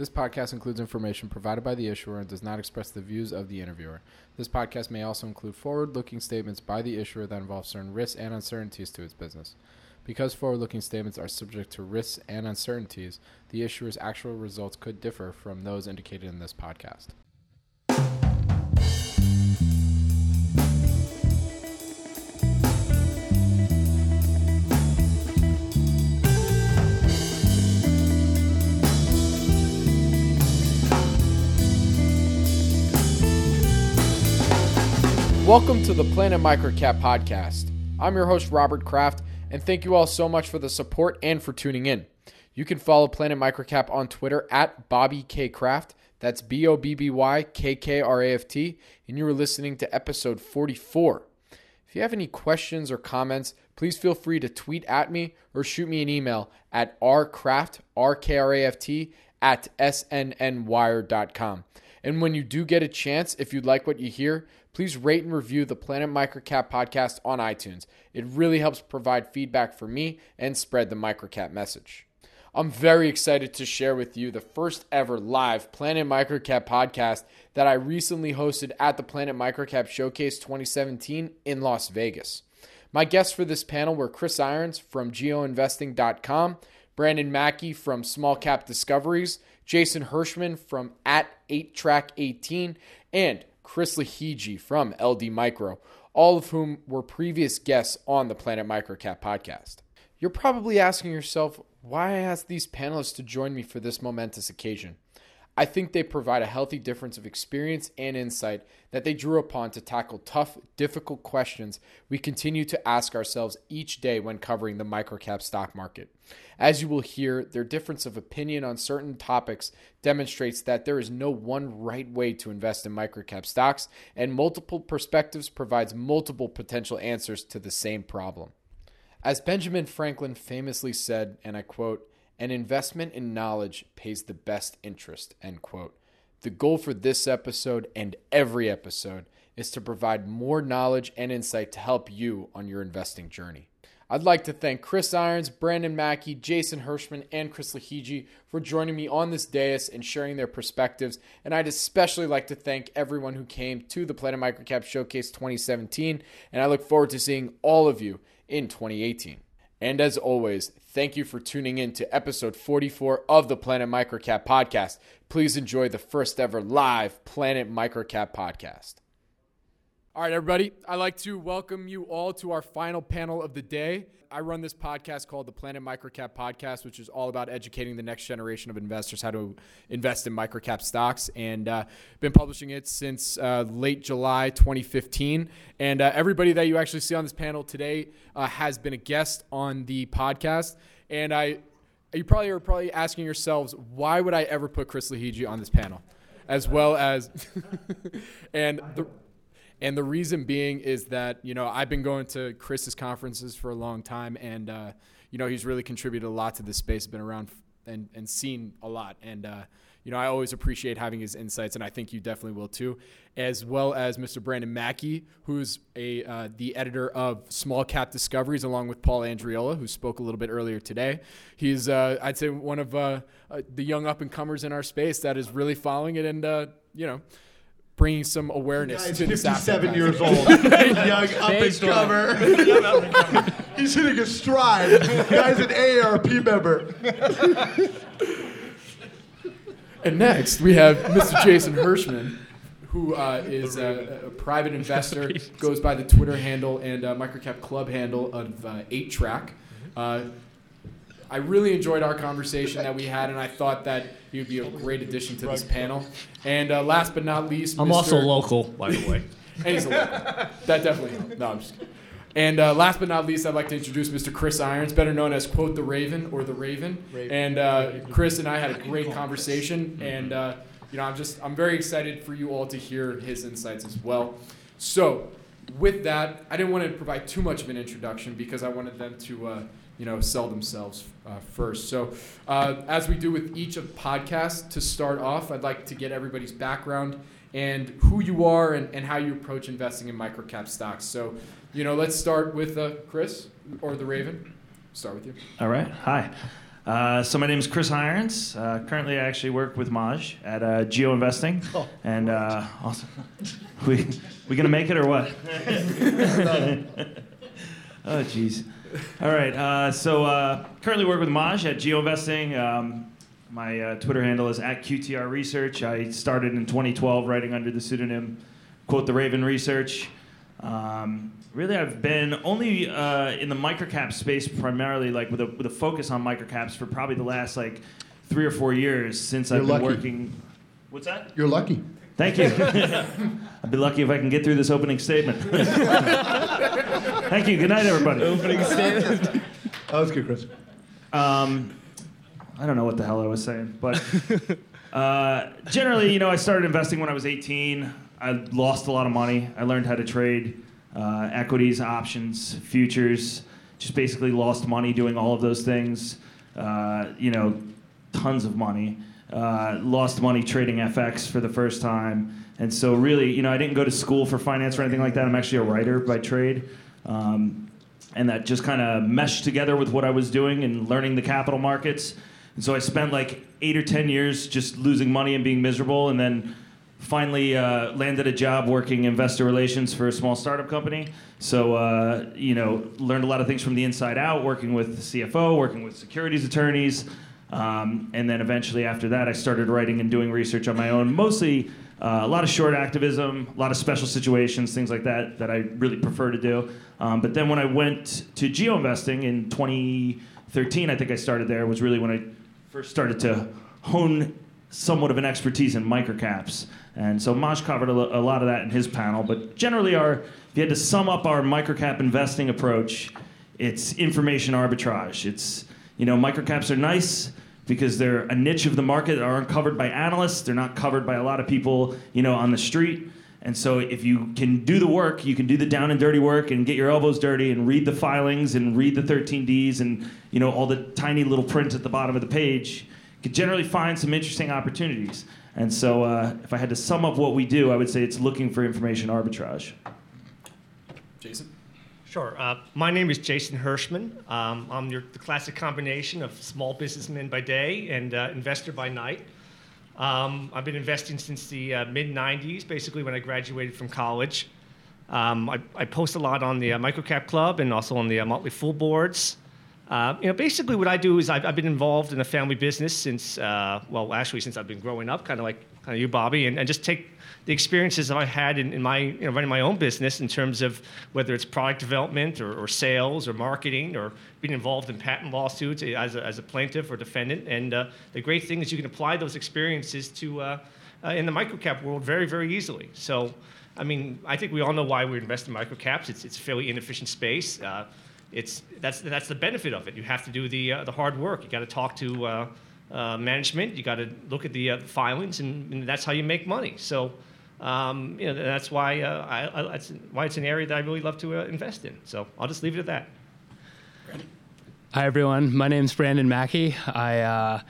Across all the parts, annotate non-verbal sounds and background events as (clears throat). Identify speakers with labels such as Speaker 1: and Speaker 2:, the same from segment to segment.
Speaker 1: This podcast includes information provided by the issuer and does not express the views of the interviewer. This podcast may also include forward looking statements by the issuer that involve certain risks and uncertainties to its business. Because forward looking statements are subject to risks and uncertainties, the issuer's actual results could differ from those indicated in this podcast. Welcome to the Planet Microcap podcast. I'm your host, Robert Kraft, and thank you all so much for the support and for tuning in. You can follow Planet Microcap on Twitter at Bobby K Kraft. That's B O B B Y K K R A F T. And you are listening to episode 44. If you have any questions or comments, please feel free to tweet at me or shoot me an email at rkraft, R-K-R-A-F-T, at snnwire.com. And when you do get a chance, if you'd like what you hear, please rate and review the Planet Microcap podcast on iTunes. It really helps provide feedback for me and spread the microcap message. I'm very excited to share with you the first ever live Planet Microcap podcast that I recently hosted at the Planet Microcap Showcase 2017 in Las Vegas. My guests for this panel were Chris Irons from geoinvesting.com, Brandon Mackie from Small Cap Discoveries, Jason Hirschman from at 8track18, and Chris Lahiji from LD Micro, all of whom were previous guests on the Planet Microcap podcast. You're probably asking yourself, why I asked these panelists to join me for this momentous occasion. I think they provide a healthy difference of experience and insight that they drew upon to tackle tough, difficult questions we continue to ask ourselves each day when covering the microcap stock market. As you will hear, their difference of opinion on certain topics demonstrates that there is no one right way to invest in microcap stocks, and multiple perspectives provides multiple potential answers to the same problem. As Benjamin Franklin famously said, and I quote, an investment in knowledge pays the best interest, end quote. The goal for this episode and every episode is to provide more knowledge and insight to help you on your investing journey. I'd like to thank Chris Irons, Brandon Mackie, Jason Hirschman, and Chris Lahiji for joining me on this dais and sharing their perspectives. And I'd especially like to thank everyone who came to the Planet Microcap Showcase 2017. And I look forward to seeing all of you in 2018. And as always, thank you for tuning in to episode 44 of the Planet Microcap podcast. Please enjoy the first ever live Planet Microcap podcast. All right, everybody, I'd like to welcome you all to our final panel of the day. I run this podcast called the Planet Microcap Podcast, which is all about educating the next generation of investors how to invest in microcap stocks. And uh, been publishing it since uh, late July 2015. And uh, everybody that you actually see on this panel today uh, has been a guest on the podcast. And I, you probably are probably asking yourselves, why would I ever put Chris Lahiji on this panel, as well as, (laughs) and the and the reason being is that, you know, I've been going to Chris's conferences for a long time and, uh, you know, he's really contributed a lot to this space, been around and, and seen a lot. And, uh, you know, I always appreciate having his insights, and I think you definitely will too, as well as Mr. Brandon Mackie, who's a uh, the editor of Small Cap Discoveries, along with Paul Andreola, who spoke a little bit earlier today. He's, uh, I'd say, one of uh, uh the young up and comers in our space that is really following it, and uh, you know, bringing some awareness
Speaker 2: Guy's
Speaker 1: to this
Speaker 2: 57 years old. (laughs) Young up and comer. (laughs) (laughs) He's hitting a stride. Guy's an AARP member.
Speaker 1: And next, we have Mr. Jason Hirschman, who uh, is a, a private investor, goes by the Twitter handle and uh, microcap club handle of uh, 8track. Uh, I really enjoyed our conversation that we had, and I thought that he would be a great addition to this panel. And uh, last but not least,
Speaker 3: I'm
Speaker 1: Mr.
Speaker 3: also local, by the way.
Speaker 1: And (laughs) he's a local. That definitely helped. No, I'm just kidding. And uh, last but not least, I'd like to introduce Mr. Chris Irons, better known as Quote the Raven or the Raven. And uh, Chris and I had a great conversation, and uh, you know, I'm just I'm very excited for you all to hear his insights as well. So, with that, I didn't want to provide too much of an introduction because I wanted them to. You know, sell themselves uh, first. So, uh, as we do with each of podcasts, to start off, I'd like to get everybody's background and who you are and, and how you approach investing in microcap stocks. So, you know, let's start with uh, Chris or the Raven. Start with you.
Speaker 3: All right. Hi. Uh, so my name is Chris Irons. Uh, currently, I actually work with Maj at uh, Geo Investing, oh. and uh, also, (laughs) we we gonna make it or what? (laughs) (laughs) oh, jeez. All right. Uh, so uh, currently work with Maj at Geo Investing. Um, my uh, Twitter handle is at QTR Research. I started in 2012 writing under the pseudonym Quote the Raven Research. Um, really, I've been only uh, in the microcap space primarily, like with a, with a focus on microcaps for probably the last like three or four years since
Speaker 2: You're
Speaker 3: I've been
Speaker 2: lucky.
Speaker 3: working. What's that?
Speaker 2: You're lucky.
Speaker 3: Thank you. (laughs) I'd be lucky if I can get through this opening statement. (laughs) Thank you. Good night, everybody.
Speaker 4: Opening statement.
Speaker 2: that was good, Chris.
Speaker 3: Um, I don't know what the hell I was saying, but uh, generally, you know, I started investing when I was 18. I lost a lot of money. I learned how to trade uh, equities, options, futures. Just basically lost money doing all of those things. Uh, you know, tons of money. Uh, lost money trading FX for the first time. And so, really, you know, I didn't go to school for finance or anything like that. I'm actually a writer by trade. Um, and that just kind of meshed together with what I was doing and learning the capital markets. And so I spent like eight or 10 years just losing money and being miserable. And then finally uh, landed a job working investor relations for a small startup company. So, uh, you know, learned a lot of things from the inside out, working with the CFO, working with securities attorneys. Um, and then eventually after that, I started writing and doing research on my own, mostly uh, a lot of short activism, a lot of special situations, things like that, that I really prefer to do. Um, but then when I went to geo investing in 2013, I think I started there, was really when I first started to hone somewhat of an expertise in microcaps. And so Maj covered a, a lot of that in his panel. But generally, our if you had to sum up our microcap investing approach, it's information arbitrage. It's you know microcaps are nice because they're a niche of the market that aren't covered by analysts. They're not covered by a lot of people you know on the street. And so if you can do the work, you can do the down and dirty work and get your elbows dirty and read the filings and read the 13Ds and you know all the tiny little print at the bottom of the page, you can generally find some interesting opportunities. And so, uh, if I had to sum up what we do, I would say it's looking for information arbitrage.
Speaker 1: Jason?
Speaker 5: Sure. Uh, my name is Jason Hirschman. Um, I'm your, the classic combination of small businessman by day and uh, investor by night. Um, I've been investing since the uh, mid 90s, basically when I graduated from college. Um, I, I, post a lot on the uh, Microcap Club and also on the uh, Motley Fool boards. Uh, you know, basically, what I do is I've, I've been involved in a family business since, uh, well, actually, since I've been growing up, kind of like kind of you, Bobby, and, and just take the experiences that I had in, in my you know, running my own business in terms of whether it's product development or, or, sales or marketing or being involved in patent lawsuits as a, as a plaintiff or defendant. And uh, the great thing is you can apply those experiences to uh, uh, in the microcap world very, very easily. So, I mean, I think we all know why we invest in microcaps. It's it's a fairly inefficient space. Uh, it's that's that's the benefit of it. You have to do the uh, the hard work. You got to talk to uh, uh, management. You got to look at the uh, filings, and, and, that's how you make money. So, um, you know, that's why uh, I, I, that's why it's an area that I really love to uh, invest in. So I'll just leave it at that.
Speaker 4: Hi everyone. My name is Brandon Mackie. I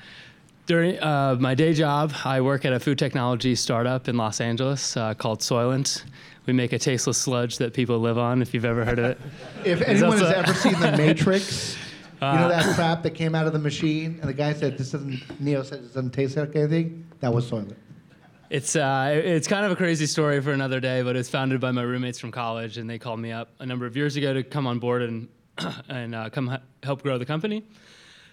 Speaker 4: during my day job, I work at a food technology startup in Los Angeles called Soylent we make a tasteless sludge that people live on. If you've ever heard of it.
Speaker 2: if anyone has ever seen The (laughs) Matrix, you know that uh, crap that came out of the machine, and the guy said this doesn't. Neo said this doesn't taste like anything. That was Soylent.
Speaker 4: It's uh, it's kind of a crazy story for another day, but it's founded by my roommates from college, and they called me up a number of years ago to come on board and (clears throat) and uh, come help grow the company.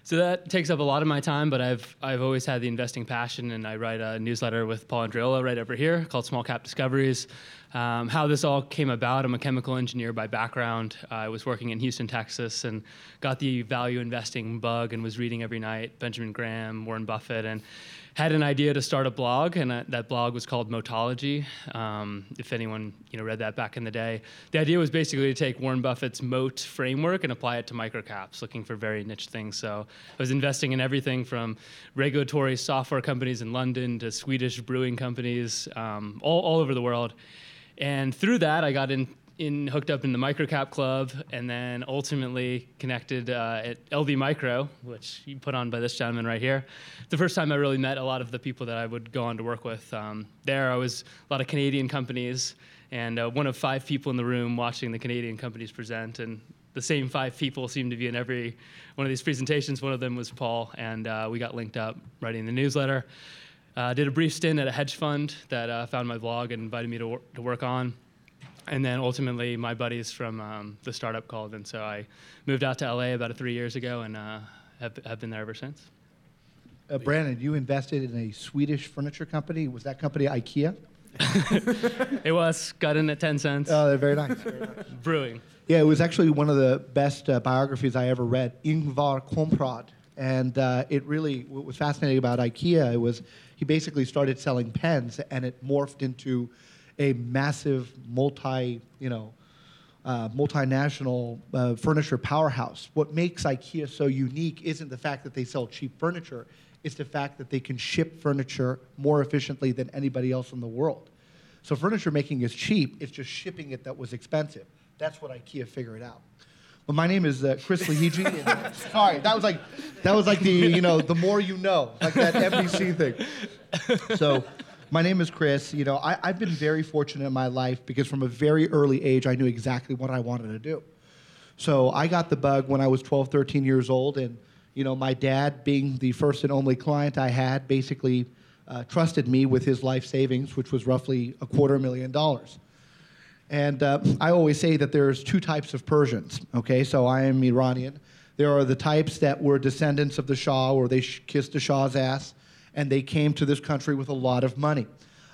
Speaker 4: So that takes up a lot of my time, but I've I've always had the investing passion, and I write a newsletter with Paul Andreola right over here called Small Cap Discoveries. Um, how this all came about, I'm a chemical engineer by background. Uh, I was working in Houston, Texas, and got the value investing bug, and was reading every night Benjamin Graham, Warren Buffett, and had an idea to start a blog, and uh, that blog was called Moatology. Um, if anyone you know read that back in the day, the idea was basically to take Warren Buffett's moat framework and apply it to microcaps, looking for very niche things. So I was investing in everything from regulatory software companies in London to Swedish brewing companies, um, all, all over the world. And through that, I got in in hooked up in the microcap club and then ultimately connected uh, at LD Micro, which you put on by this gentleman right here. The first time I really met a lot of the people that I would go on to work with. Um, there, I was a lot of Canadian companies and uh, one of five people in the room watching the Canadian companies present. And the same five people seem to be in every one of these presentations. One of them was Paul, and uh, we got linked up writing the newsletter. Uh, did a brief stint at a hedge fund that uh, found my blog and invited me to, wor- to work on. And then ultimately, my buddies from um, the startup called, and so I moved out to LA about three years ago and uh, have, have been there ever since.
Speaker 2: Uh, Brandon, you invested in a Swedish furniture company. Was that company IKEA? (laughs)
Speaker 4: It was got in at 10 cents,
Speaker 2: Oh, they're (laughs) very nice.
Speaker 4: brewing.
Speaker 2: Yeah, it was actually one of the best uh, biographies I ever read, Ingvar Kamprad. And uh, it really, what was fascinating about IKEA, it was he basically started selling pens and it morphed into a massive multi, you know, uh, multinational uh, furniture powerhouse. What makes IKEA so unique isn't the fact that they sell cheap furniture, it's the fact that they can ship furniture more efficiently than anybody else in the world. So furniture making is cheap, it's just shipping it that was expensive. That's what IKEA figured out. But my name is uh, Chris Lahiji. and- uh, (laughs) sorry, that was like that was like the you know the more you know, like that NBC thing. So, my name is Chris. You know, I, I've been very fortunate in my life because from a very early age, I knew exactly what I wanted to do. So I got the bug when I was 12, 13 years old, and you know, my dad, being the first and only client I had, basically uh, trusted me with his life savings, which was roughly a quarter million dollars. And uh, I always say that there's two types of Persians. Okay, so I am Iranian. There are the types that were descendants of the Shah, or they sh- kissed the Shah's ass, and they came to this country with a lot of money.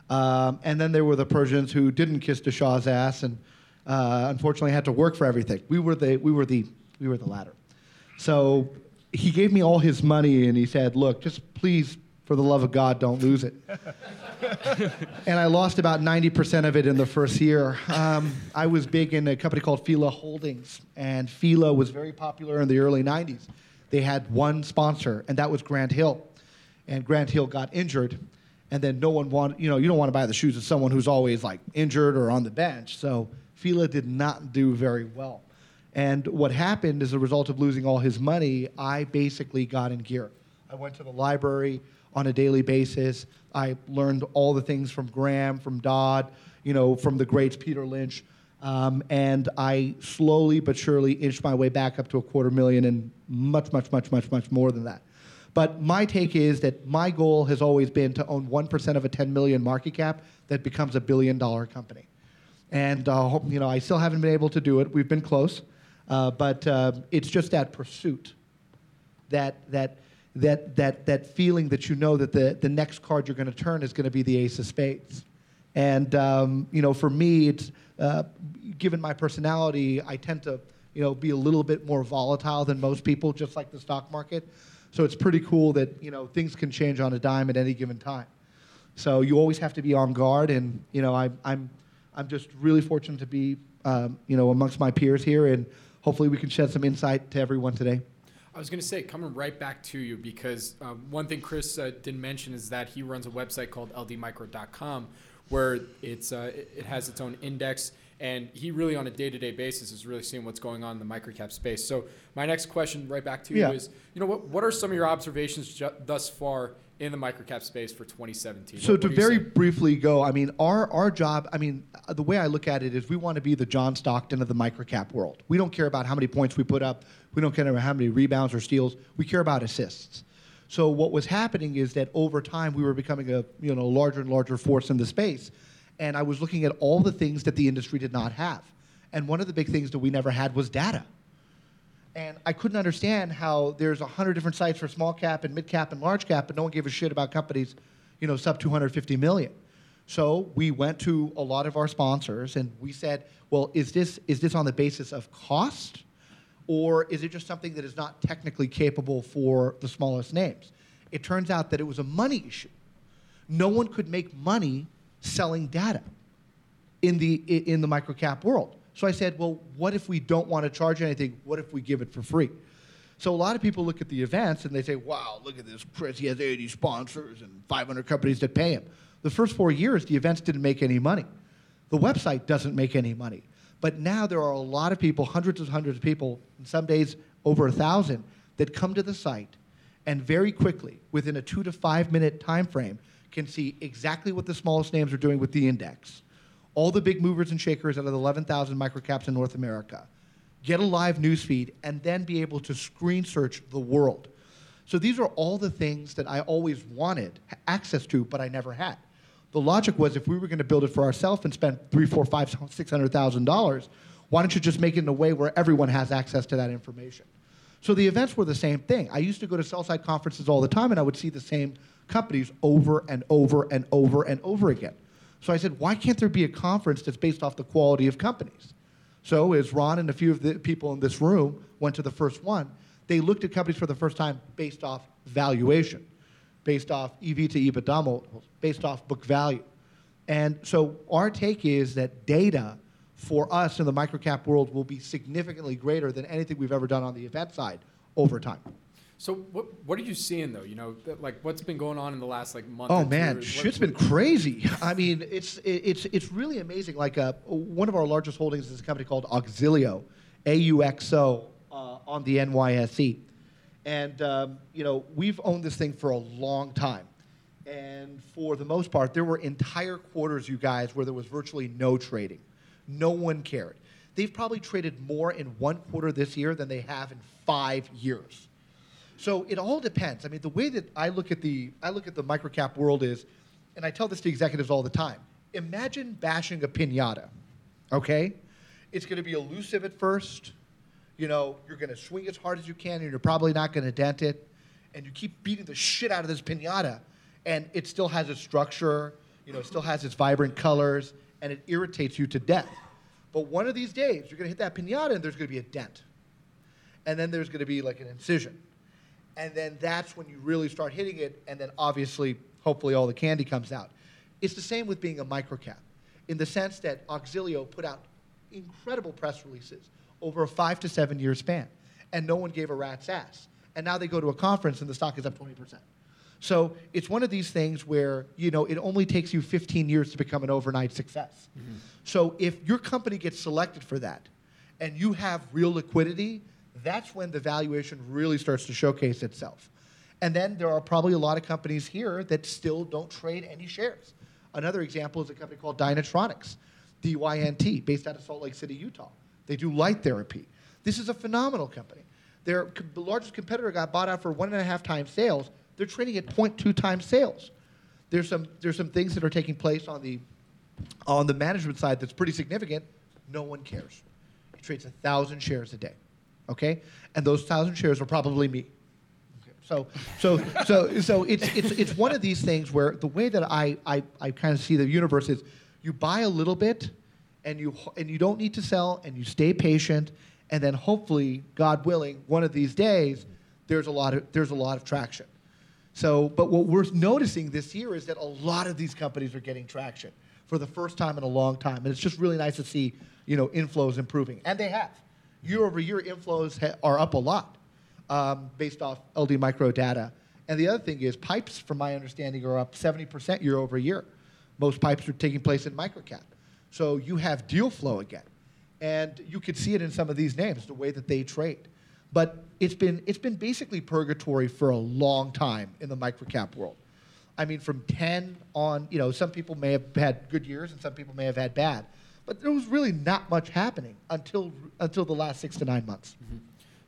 Speaker 2: Um, and then there were the Persians who didn't kiss the Shah's ass, and uh, unfortunately had to work for everything. We were the we were the we were the latter. So he gave me all his money, and he said, "Look, just please, for the love of God, don't lose it." (laughs) and I lost about 90% of it in the first year. Um, I was big in a company called Fila Holdings, and Fila was very popular in the early 90s. They had one sponsor, and that was Grant Hill. And Grant Hill got injured, and then no one wanted, you know, you don't want to buy the shoes of someone who's always like injured or on the bench. So Fila did not do very well. And what happened as a result of losing all his money, I basically got in gear. I went to the library on a daily basis. I learned all the things from Graham, from Dodd, you know, from the greats Peter Lynch. Um, and I slowly but surely inched my way back up to a quarter million and much, much, much, much, much more than that. But my take is that my goal has always been to own 1% of a 10 million market cap that becomes a billion dollar company. And uh, you know, I still haven't been able to do it. We've been close, uh, but uh, it's just that pursuit, that that that that that feeling that you know that the the next card you're going to turn is going to be the ace of spades. And um, you know, for me, it's uh, given my personality, I tend to you know be a little bit more volatile than most people, just like the stock market. So it's pretty cool that you know things can change on a dime at any given time. So you always have to be on guard, and you know I, I'm I'm just really fortunate to be um, you know amongst my peers here, and hopefully we can shed some insight to everyone today.
Speaker 1: I was going to say, coming right back to you, because um, one thing Chris uh, didn't mention is that he runs a website called ldmicro.com where it's uh, it it has its own index, and he really, on a day-to-day basis, is really seeing what's going on in the microcap space. So my next question, right back to you,
Speaker 2: Yeah.
Speaker 1: is you know what what are some of your observations ju- thus far in the microcap space for 2017?
Speaker 2: So
Speaker 1: What-
Speaker 2: to
Speaker 1: what
Speaker 2: very briefly go, I mean, our, our job, I mean, the way I look at it is we want to be the John Stockton of the microcap world. We don't care about how many points we put up. We don't care about how many rebounds or steals. We care about assists. So what was happening is that over time we were becoming a you know larger and larger force in the space, and I was looking at all the things that the industry did not have, and one of the big things that we never had was data. And I couldn't understand how there's a hundred different sites for small cap and mid cap and large cap, but no one gave a shit about companies, you know, sub 250 million. So we went to a lot of our sponsors and we said, well, is this is this on the basis of cost, or is it just something that is not technically capable for the smallest names? It turns out that it was a money issue. No one could make money selling data in the in the microcap world. So I said, well, what if we don't want to charge anything? What if we give it for free? So a lot of people look at the events and they say, wow, look at this, Chris. He has 80 sponsors and 500 companies that pay him. The first four years, the events didn't make any money. The website doesn't make any money. But now there are a lot of people, hundreds and hundreds of people, and some days over a thousand, that come to the site and very quickly, within a two to five minute time frame, can see exactly what the smallest names are doing with the index all the big movers and shakers out of the 11,000 microcaps in North America, get a live news feed and then be able to screen search the world. So these are all the things that I always wanted access to, but I never had. The logic was if we were going to build it for ourselves and spend three, four, five, six hundred thousand dollars, why don't you just make it in a way where everyone has access to that information? So the events were the same thing. I used to go to sell side conferences all the time, and I would see the same companies over and over and over and over again. So I said, why can't there be a conference that's based off the quality of companies? So as Ron and a few of the people in this room went to the first one, they looked at companies for the first time based off valuation, based off EV to EBITDA multiples, based off book value. And so our take is that data for us in the microcap world will be significantly greater than anything we've ever done on the event side over time.
Speaker 1: So what what are you seeing though? You know, that, like what's been going on in the last like month?
Speaker 2: Oh
Speaker 1: or two?
Speaker 2: man,
Speaker 1: What-
Speaker 2: shit's been crazy. (laughs) I mean, it's it's it's really amazing. Like uh, one of our largest holdings is a company called Auxilio, A U X O, uh, on the NYSE, and um, you know we've owned this thing for a long time, and for the most part, there were entire quarters, you guys, where there was virtually no trading, no one cared. They've probably traded more in one quarter this year than they have in five years. So it all depends. I mean, the way that I look at the I look at the microcap world is, and I tell this to executives all the time. Imagine bashing a pinata, okay? It's going to be elusive at first. You know, you're going to swing as hard as you can, and you're probably not going to dent it. And you keep beating the shit out of this pinata, and it still has its structure. You know, it still has its vibrant colors, and it irritates you to death. But one of these days, you're going to hit that pinata, and there's going to be a dent, and then there's going to be like an incision and then that's when you really start hitting it, and then obviously, hopefully, all the candy comes out. It's the same with being a microcap, in the sense that Auxilio put out incredible press releases over a five to seven year span, and no one gave a rat's ass. And now they go to a conference and the stock is up 20%. So it's one of these things where you know it only takes you 15 years to become an overnight success. Mm-hmm. So if your company gets selected for that, and you have real liquidity, that's when the valuation really starts to showcase itself. And then there are probably a lot of companies here that still don't trade any shares. Another example is a company called Dynatronics, DYNT, based out of Salt Lake City, Utah. They do light therapy. This is a phenomenal company. Their co- largest competitor got bought out for one and a half times sales. They're trading at 0.2 times sales. There's some, there's some things that are taking place on the, on the management side that's pretty significant. No one cares. He trades a thousand shares a day, okay? And those thousand shares are probably me. So, so, so, so it's, it's, it's one of these things where the way that I, I, I kind of see the universe is you buy a little bit and you, and you don't need to sell and you stay patient and then hopefully, God willing, one of these days, there's a lot of, there's a lot of traction. So, but what we're noticing this year is that a lot of these companies are getting traction for the first time in a long time, and it's just really nice to see, you know, inflows improving, and they have. Year over year, inflows ha- are up a lot, um, based off LD Micro data. And the other thing is, pipes, from my understanding, are up 70% year over year. Most pipes are taking place in microcap, so you have deal flow again, and you could see it in some of these names, the way that they trade. But it's been, it's been basically purgatory for a long time in the microcap world. I mean, from 10 on, you know, some people may have had good years and some people may have had bad. But there was really not much happening until, until the last six to nine months.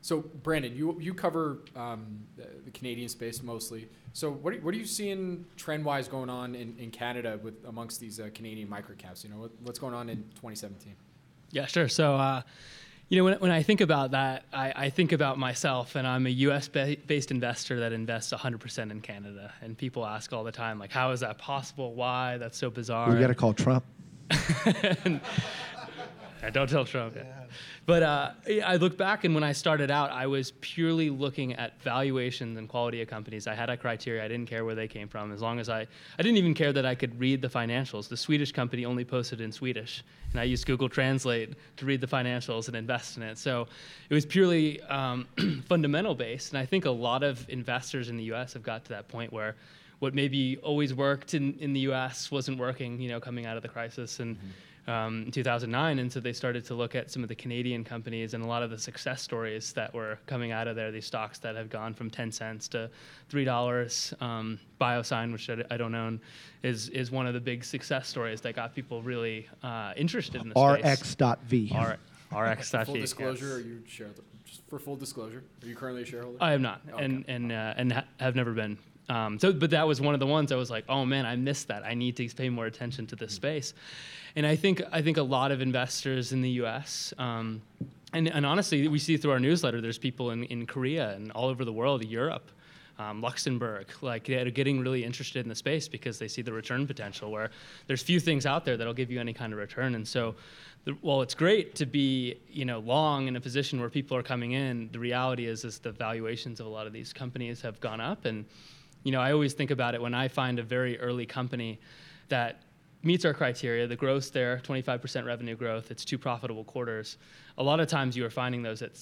Speaker 1: So, Brandon, you you cover um, the, the Canadian space mostly. So, what are, what are you seeing trend wise going on in, in Canada with amongst these uh, Canadian microcaps? You know, what, what's going on in 2017?
Speaker 4: Yeah, sure. So, uh, you know, when, when I think about that, I, I think about myself, and I'm a U.S. Ba- based investor that invests 100% in Canada. And people ask all the time, like, how is that possible? Why? That's so bizarre.
Speaker 2: We got to call Trump. (laughs)
Speaker 4: Yeah, don't tell Trump. Yeah. But uh, I look back, and when I started out, I was purely looking at valuations and quality of companies. I had a criteria. I didn't care where they came from, as long as I, I didn't even care that I could read the financials. The Swedish company only posted in Swedish, and I used Google Translate to read the financials and invest in it. So it was purely um, (clears throat) fundamental based, and I think a lot of investors in the U.S. have got to that point where what maybe always worked in, in the U.S. wasn't working, you know, coming out of the crisis and um, in 2009, and so they started to look at some of the Canadian companies and a lot of the success stories that were coming out of there. These stocks that have gone from 10 cents to three dollars. Um, BioSyent, which I, I don't own, is is one of the big success stories that got people really uh, interested in the space.
Speaker 2: RX.V.
Speaker 4: R- RX.feet. (laughs)
Speaker 1: Full disclosure,
Speaker 4: yes.
Speaker 1: are you share just for full disclosure, are you currently a shareholder?
Speaker 4: I am not,
Speaker 1: Okay.
Speaker 4: and and uh, and ha- have never been. Um, so, but that was one of the ones I was like, oh man, I missed that. I need to pay more attention to this space. And I think I think a lot of investors in the U.S. Um, and, and honestly, we see through our newsletter, there's people in, in Korea and all over the world, Europe, um, Luxembourg, like they're getting really interested in the space because they see the return potential. Where there's few things out there that'll give you any kind of return, and so. The, while it's great to be, you know, long in a position where people are coming in, the reality is, is the valuations of a lot of these companies have gone up, and you know, I always think about it when I find a very early company that meets our criteria, the growth there, 25% revenue growth, it's two profitable quarters. A lot of times you are finding those at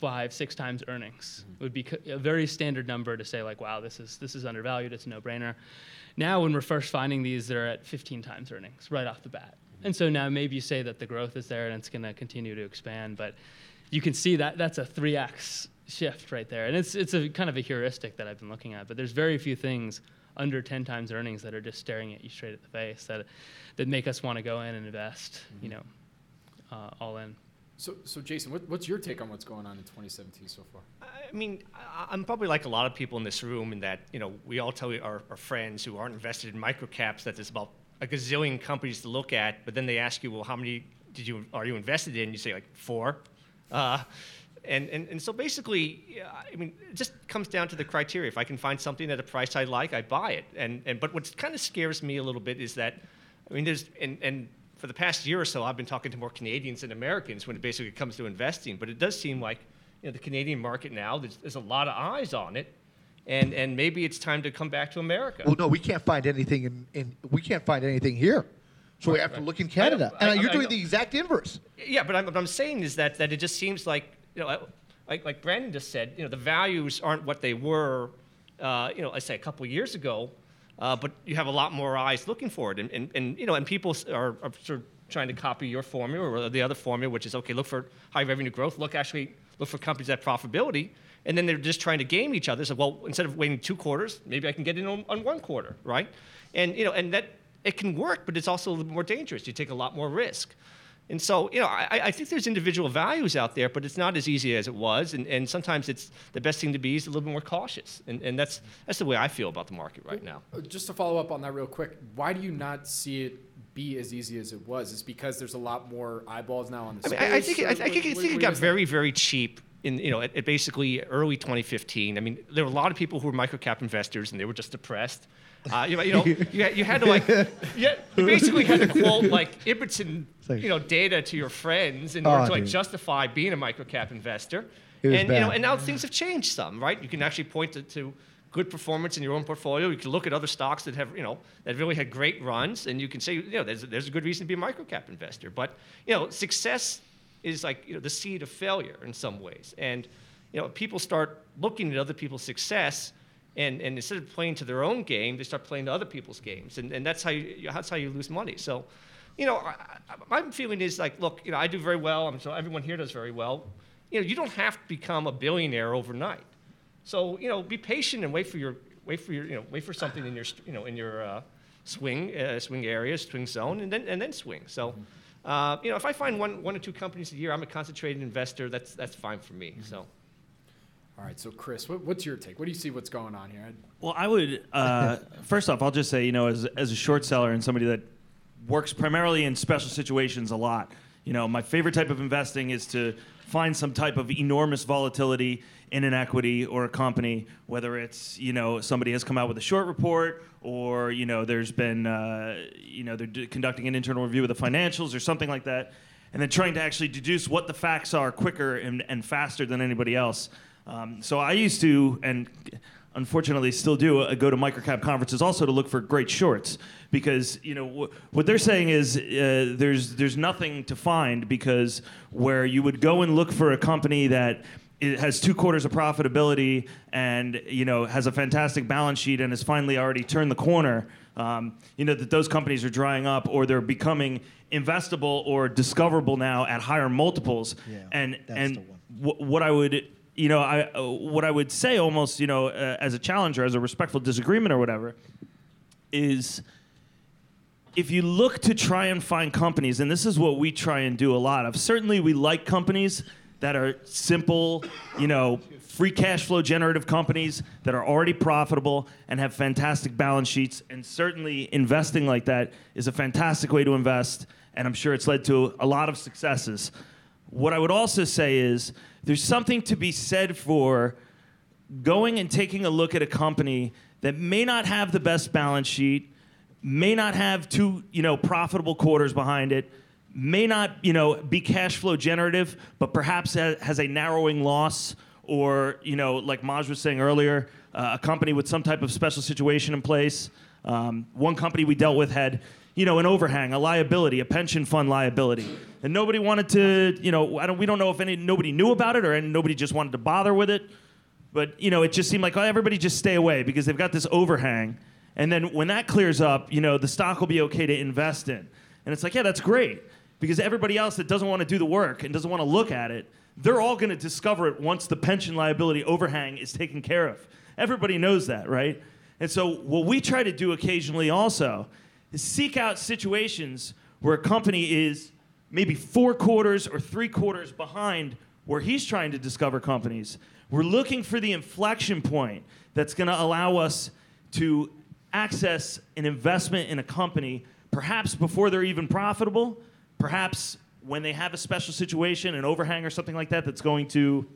Speaker 4: five, six times earnings. It would be a very standard number to say like, wow, this is this is undervalued, it's a no-brainer. Now when we're first finding these, they're at 15 times earnings right off the bat. Mm-hmm. And so now maybe you say that the growth is there and it's going to continue to expand, but you can see that that's a 3x shift right there. And it's, it's a kind of a heuristic that I've been looking at, but there's very few things under 10 times earnings that are just staring at you straight at the face that, that make us want to go in and invest, you know, uh, all in.
Speaker 1: So, so Jason, what, what's your take on what's going on in 2017 so far?
Speaker 5: I mean, I- I'm probably like a lot of people in this room in that, you know, we all tell our, our friends who aren't invested in microcaps that there's about a gazillion companies to look at, but then they ask you, well, how many did you, are you invested in? You say like four. Uh, and, and, and so basically, I mean, it just comes down to the criteria. If I can find something at a price I like, I buy it. And, and, but what kind of scares me a little bit is that, I mean, there's, and, and for the past year or so, I've been talking to more Canadians than Americans when it basically comes to investing. But it does seem like, you know, the Canadian market now, there's, there's a lot of eyes on it. And, and maybe it's time to come back to America.
Speaker 2: Well, no, we can't find anything in, in we can't find anything here, so we have to look in Canada.
Speaker 5: I
Speaker 2: and
Speaker 5: I-
Speaker 2: you're
Speaker 5: I
Speaker 2: doing the exact inverse.
Speaker 5: Yeah, but I'm, what I'm saying is that, that it just seems like, you know, like, like Brandon just said, you know, the values aren't what they were, uh, you know, I say a couple years ago, uh, but you have a lot more eyes looking for it. And, and, and you know, and people are, are sort of trying to copy your formula or the other formula, which is, okay, look for high revenue growth, look actually, look for companies that profitability. And then they're just trying to game each other. So, well, instead of waiting two quarters, maybe I can get in on, on one quarter, right? And, you know, and that, it can work, but it's also a little more dangerous. You take a lot more risk. And so, you know, I, I think there's individual values out there, but it's not as easy as it was. And, and sometimes it's the best thing to be is a little bit more cautious. And, and that's, that's the way I feel about the market right now.
Speaker 1: Uh, Just to follow up on that real quick, why do you not see it be as easy as it was? Is because there's a lot more eyeballs now on the
Speaker 5: I mean,
Speaker 1: space?
Speaker 5: I, think,
Speaker 1: or
Speaker 5: I, think,
Speaker 1: what- what
Speaker 5: it got very, very cheap in, you know, at, at basically early 2015. I mean, there were a lot of people who were microcap investors and they were just depressed. Uh, you know, you, know you, had, you had to like, you, had- you basically had to quote like Ibbotson, you know, data to your friends in
Speaker 2: Oh,
Speaker 5: order to like
Speaker 2: dude.
Speaker 5: justify being a microcap investor. And you know, and now things have changed some, right? You can actually point to, to good performance in your own portfolio. You can look at other stocks that have, you know, that really had great runs, and you can say, you know, there's, there's a good reason to be a microcap investor. But you know, success is like you know the seed of failure in some ways, and you know, people start looking at other people's success. And, and instead of playing to their own game, they start playing to other people's games, and, and that's how you that's how you lose money. So, you know, I, I, my feeling is like, look, you know, I do very well. I'm sure everyone here does very well. You know, you don't have to become a billionaire overnight. So you know, be patient and wait for your wait for your you know wait for something in your, you know in your uh, swing uh, swing area, swing zone, and then and then swing. So. Uh, you know, if I find one, one or two companies a year, I'm a concentrated investor. That's that's fine for me. So,
Speaker 1: All right, so Chris, what, what's your take? What do you see what's going on here?
Speaker 3: Well, I would uh, (laughs) first off, I'll just say, you know, as as a short seller and somebody that works primarily in special situations a lot, you know, my favorite type of investing is to find some type of enormous volatility in an equity or a company, whether it's you know somebody has come out with a short report or you know there's been uh, you know they're d- conducting an internal review of the financials or something like that, and then trying to actually deduce what the facts are quicker and, and faster than anybody else. Um, so I used to and unfortunately still do uh, go to microcap conferences also to look for great shorts because you know wh- what they're saying is uh, there's there's nothing to find because where you would go and look for a company that it has two quarters of profitability and you know has a fantastic balance sheet and has finally already turned the corner um, you know that those companies are drying up or they're becoming investable or discoverable now at higher multiples.
Speaker 2: Yeah,
Speaker 3: and and wh- what I would, you know, I uh, what I would say almost, you know, uh, as a challenger, as a respectful disagreement or whatever, is if you look to try and find companies, and this is what we try and do a lot of, certainly we like companies that are simple, you know, free cash flow generative companies that are already profitable and have fantastic balance sheets. And certainly investing like that is a fantastic way to invest. And I'm sure it's led to a lot of successes. What I would also say is there's something to be said for going and taking a look at a company that may not have the best balance sheet, may not have two, you know, profitable quarters behind it, may not, you know, be cash flow generative, but perhaps has a narrowing loss, or, you know, like Maj was saying earlier, uh, a company with some type of special situation in place. Um, one company we dealt with had, you know, an overhang, a liability, a pension fund liability, and nobody wanted to, you know, I don't, we don't know if any nobody knew about it or nobody just wanted to bother with it, but you know, it just seemed like oh, everybody just stay away because they've got this overhang, and then when that clears up, you know, the stock will be okay to invest in, and it's like, yeah, that's great. Because everybody else that doesn't want to do the work and doesn't want to look at it, they're all going to discover it once the pension liability overhang is taken care of. Everybody knows that, right? And so, what we try to do occasionally also seek out situations where a company is maybe four quarters or three quarters behind where he's trying to discover companies. We're looking for the inflection point that's going to allow us to access an investment in a company, perhaps before they're even profitable, perhaps when they have a special situation, an overhang or something like that, that's going to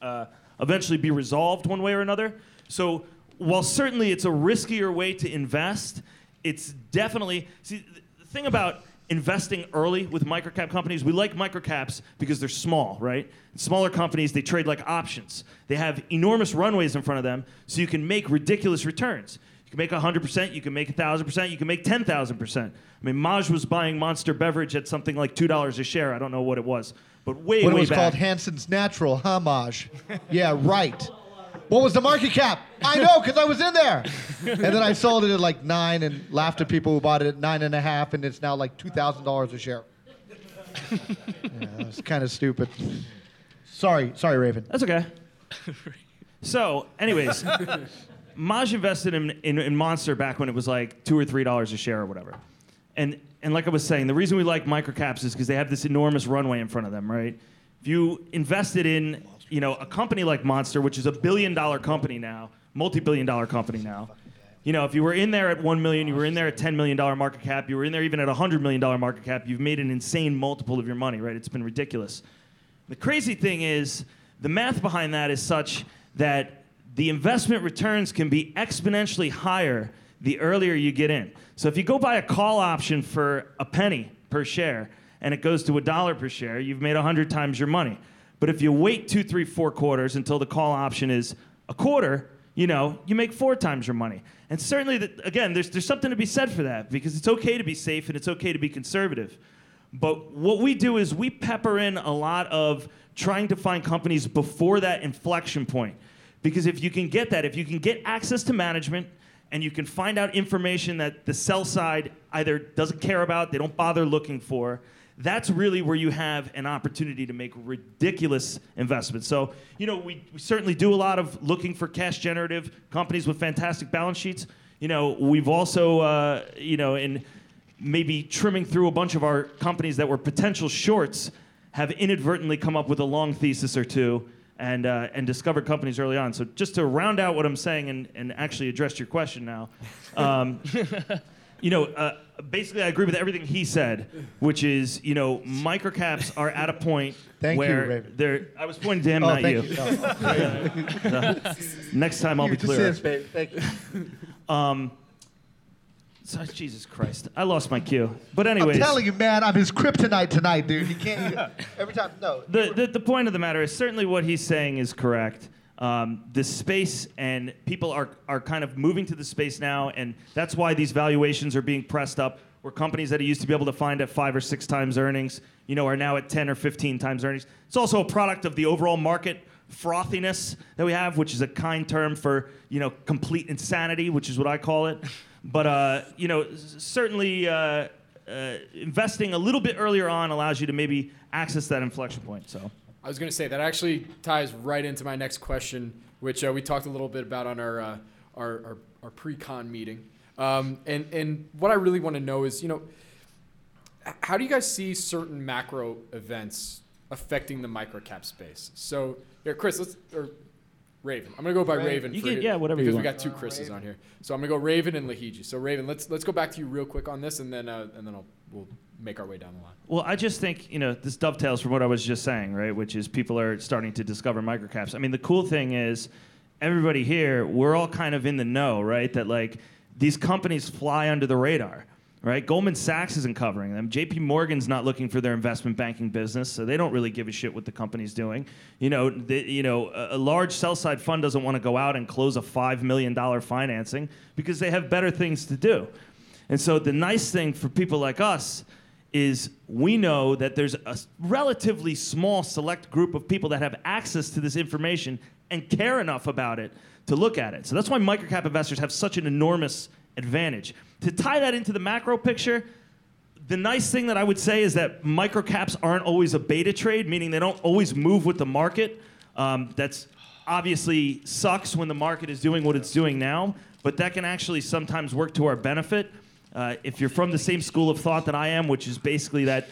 Speaker 3: uh, eventually be resolved one way or another. So, while certainly it's a riskier way to invest, it's definitely see the thing about investing early with microcap companies. We like microcaps because they're small, right? Smaller companies, they trade like options. They have enormous runways in front of them, so you can make ridiculous returns You can make 100%, you can make 1,000%, you can make 10,000%. I mean, Maj was buying Monster Beverage at something like $2 a share. I don't know what it was, but way,
Speaker 2: when
Speaker 3: way
Speaker 2: it was
Speaker 3: back.
Speaker 2: called Hansen's Natural, huh, Maj? yeah, right. What was the market cap? (laughs) I know, because I was in there. and then I sold it at like nine and laughed at people who bought it at nine and a half, and it's now like $2,000 a share. yeah, it's kind of stupid. Sorry, sorry, Raven.
Speaker 3: That's okay. (laughs) so, anyways, (laughs) Maj invested in, in, in, Monster back when it was like two or three dollars a share or whatever. And and like I was saying, the reason we like microcaps is because they have this enormous runway in front of them, right? If you invested in you know a company like Monster, which is a billion dollar company now, multi-billion dollar company now. You know, if you were in there at one million, you were in there at ten million dollar market cap, you were in there even at a hundred million dollar market cap, you've made an insane multiple of your money, right? It's been ridiculous. The crazy thing is, the math behind that is such that the investment returns can be exponentially higher the earlier you get in. So if you go buy a call option for a penny per share and it goes to a dollar per share, you've made 100 times your money. But if you wait two, three, four quarters until the call option is a quarter, you know, you make four times your money. And certainly, the, again, there's, there's something to be said for that because it's okay to be safe and it's okay to be conservative. But what we do is we pepper in a lot of trying to find companies before that inflection point. Because if you can get that, if you can get access to management and you can find out information that the sell side either doesn't care about, they don't bother looking for, that's really where you have an opportunity to make ridiculous investments. So, you know, we, we certainly do a lot of looking for cash generative companies with fantastic balance sheets. You know, we've also, uh, you know, in maybe trimming through a bunch of our companies that were potential shorts, have inadvertently come up with a long thesis or two and, uh, and discovered companies early on. So just to round out what I'm saying and, and actually address your question now, um, (laughs) you know, uh, basically I agree with everything he said, which is, you know, microcaps are at a point (laughs)
Speaker 2: thank
Speaker 3: where
Speaker 2: you,
Speaker 3: they're. I was pointing to him,
Speaker 2: oh,
Speaker 3: not
Speaker 2: you.
Speaker 3: you. (laughs)
Speaker 2: Oh,
Speaker 3: so, next time I'll
Speaker 2: you
Speaker 3: be clear.
Speaker 2: Thank you. (laughs)
Speaker 3: Um, so, Jesus Christ, I lost my cue. But anyways,
Speaker 2: I'm telling you, man, I'm his kryptonite tonight, dude. You can't even, every time. No.
Speaker 3: The, the the point of the matter is certainly what he's saying is correct. Um, the space and people are are kind of moving to the space now, and that's why these valuations are being pressed up. Where companies that used to be able to find at five or six times earnings, you know, are now at 10 or 15 times earnings. It's also a product of the overall market frothiness that we have, which is a kind term for you know complete insanity, which is what I call it. But uh, you know, certainly uh, uh, investing a little bit earlier on allows you to maybe access that inflection point. So
Speaker 1: I was going to say that actually ties right into my next question, which uh, we talked a little bit about on our uh, our, our, our pre-con meeting. Um, and and what I really want to know is, you know, how do you guys see certain macro events affecting the microcap space? So, here, Chris, let's or Raven. I'm gonna go by Raven.
Speaker 3: You
Speaker 1: for
Speaker 3: can- yeah, whatever you
Speaker 1: Because we
Speaker 3: want.
Speaker 1: got two Chris's on here, so I'm gonna go Raven and Lahiji. So Raven, let's let's go back to you real quick on this, and then uh, and then I'll we'll make our way down the line.
Speaker 3: Well, I just think, you know, this dovetails from what I was just saying, right? Which is people are starting to discover microcaps. I mean, the cool thing is everybody here, we're all kind of in the know, right? That like these companies fly under the radar, right? Goldman Sachs isn't covering them. JP Morgan's not looking for their investment banking business, so they don't really give a shit what the company's doing. You know, the, you know, a, a large sell side fund doesn't want to go out and close a $5 million financing because they have better things to do. And so the nice thing for people like us is we know that there's a relatively small select group of people that have access to this information and care enough about it to look at it. So that's why microcap investors have such an enormous advantage. To tie that into the macro picture, the nice thing that I would say is that microcaps aren't always a beta trade, meaning they don't always move with the market. Um, that's obviously sucks when the market is doing what it's doing now, but that can actually sometimes work to our benefit. Uh, if you're from the same school of thought that I am, which is basically that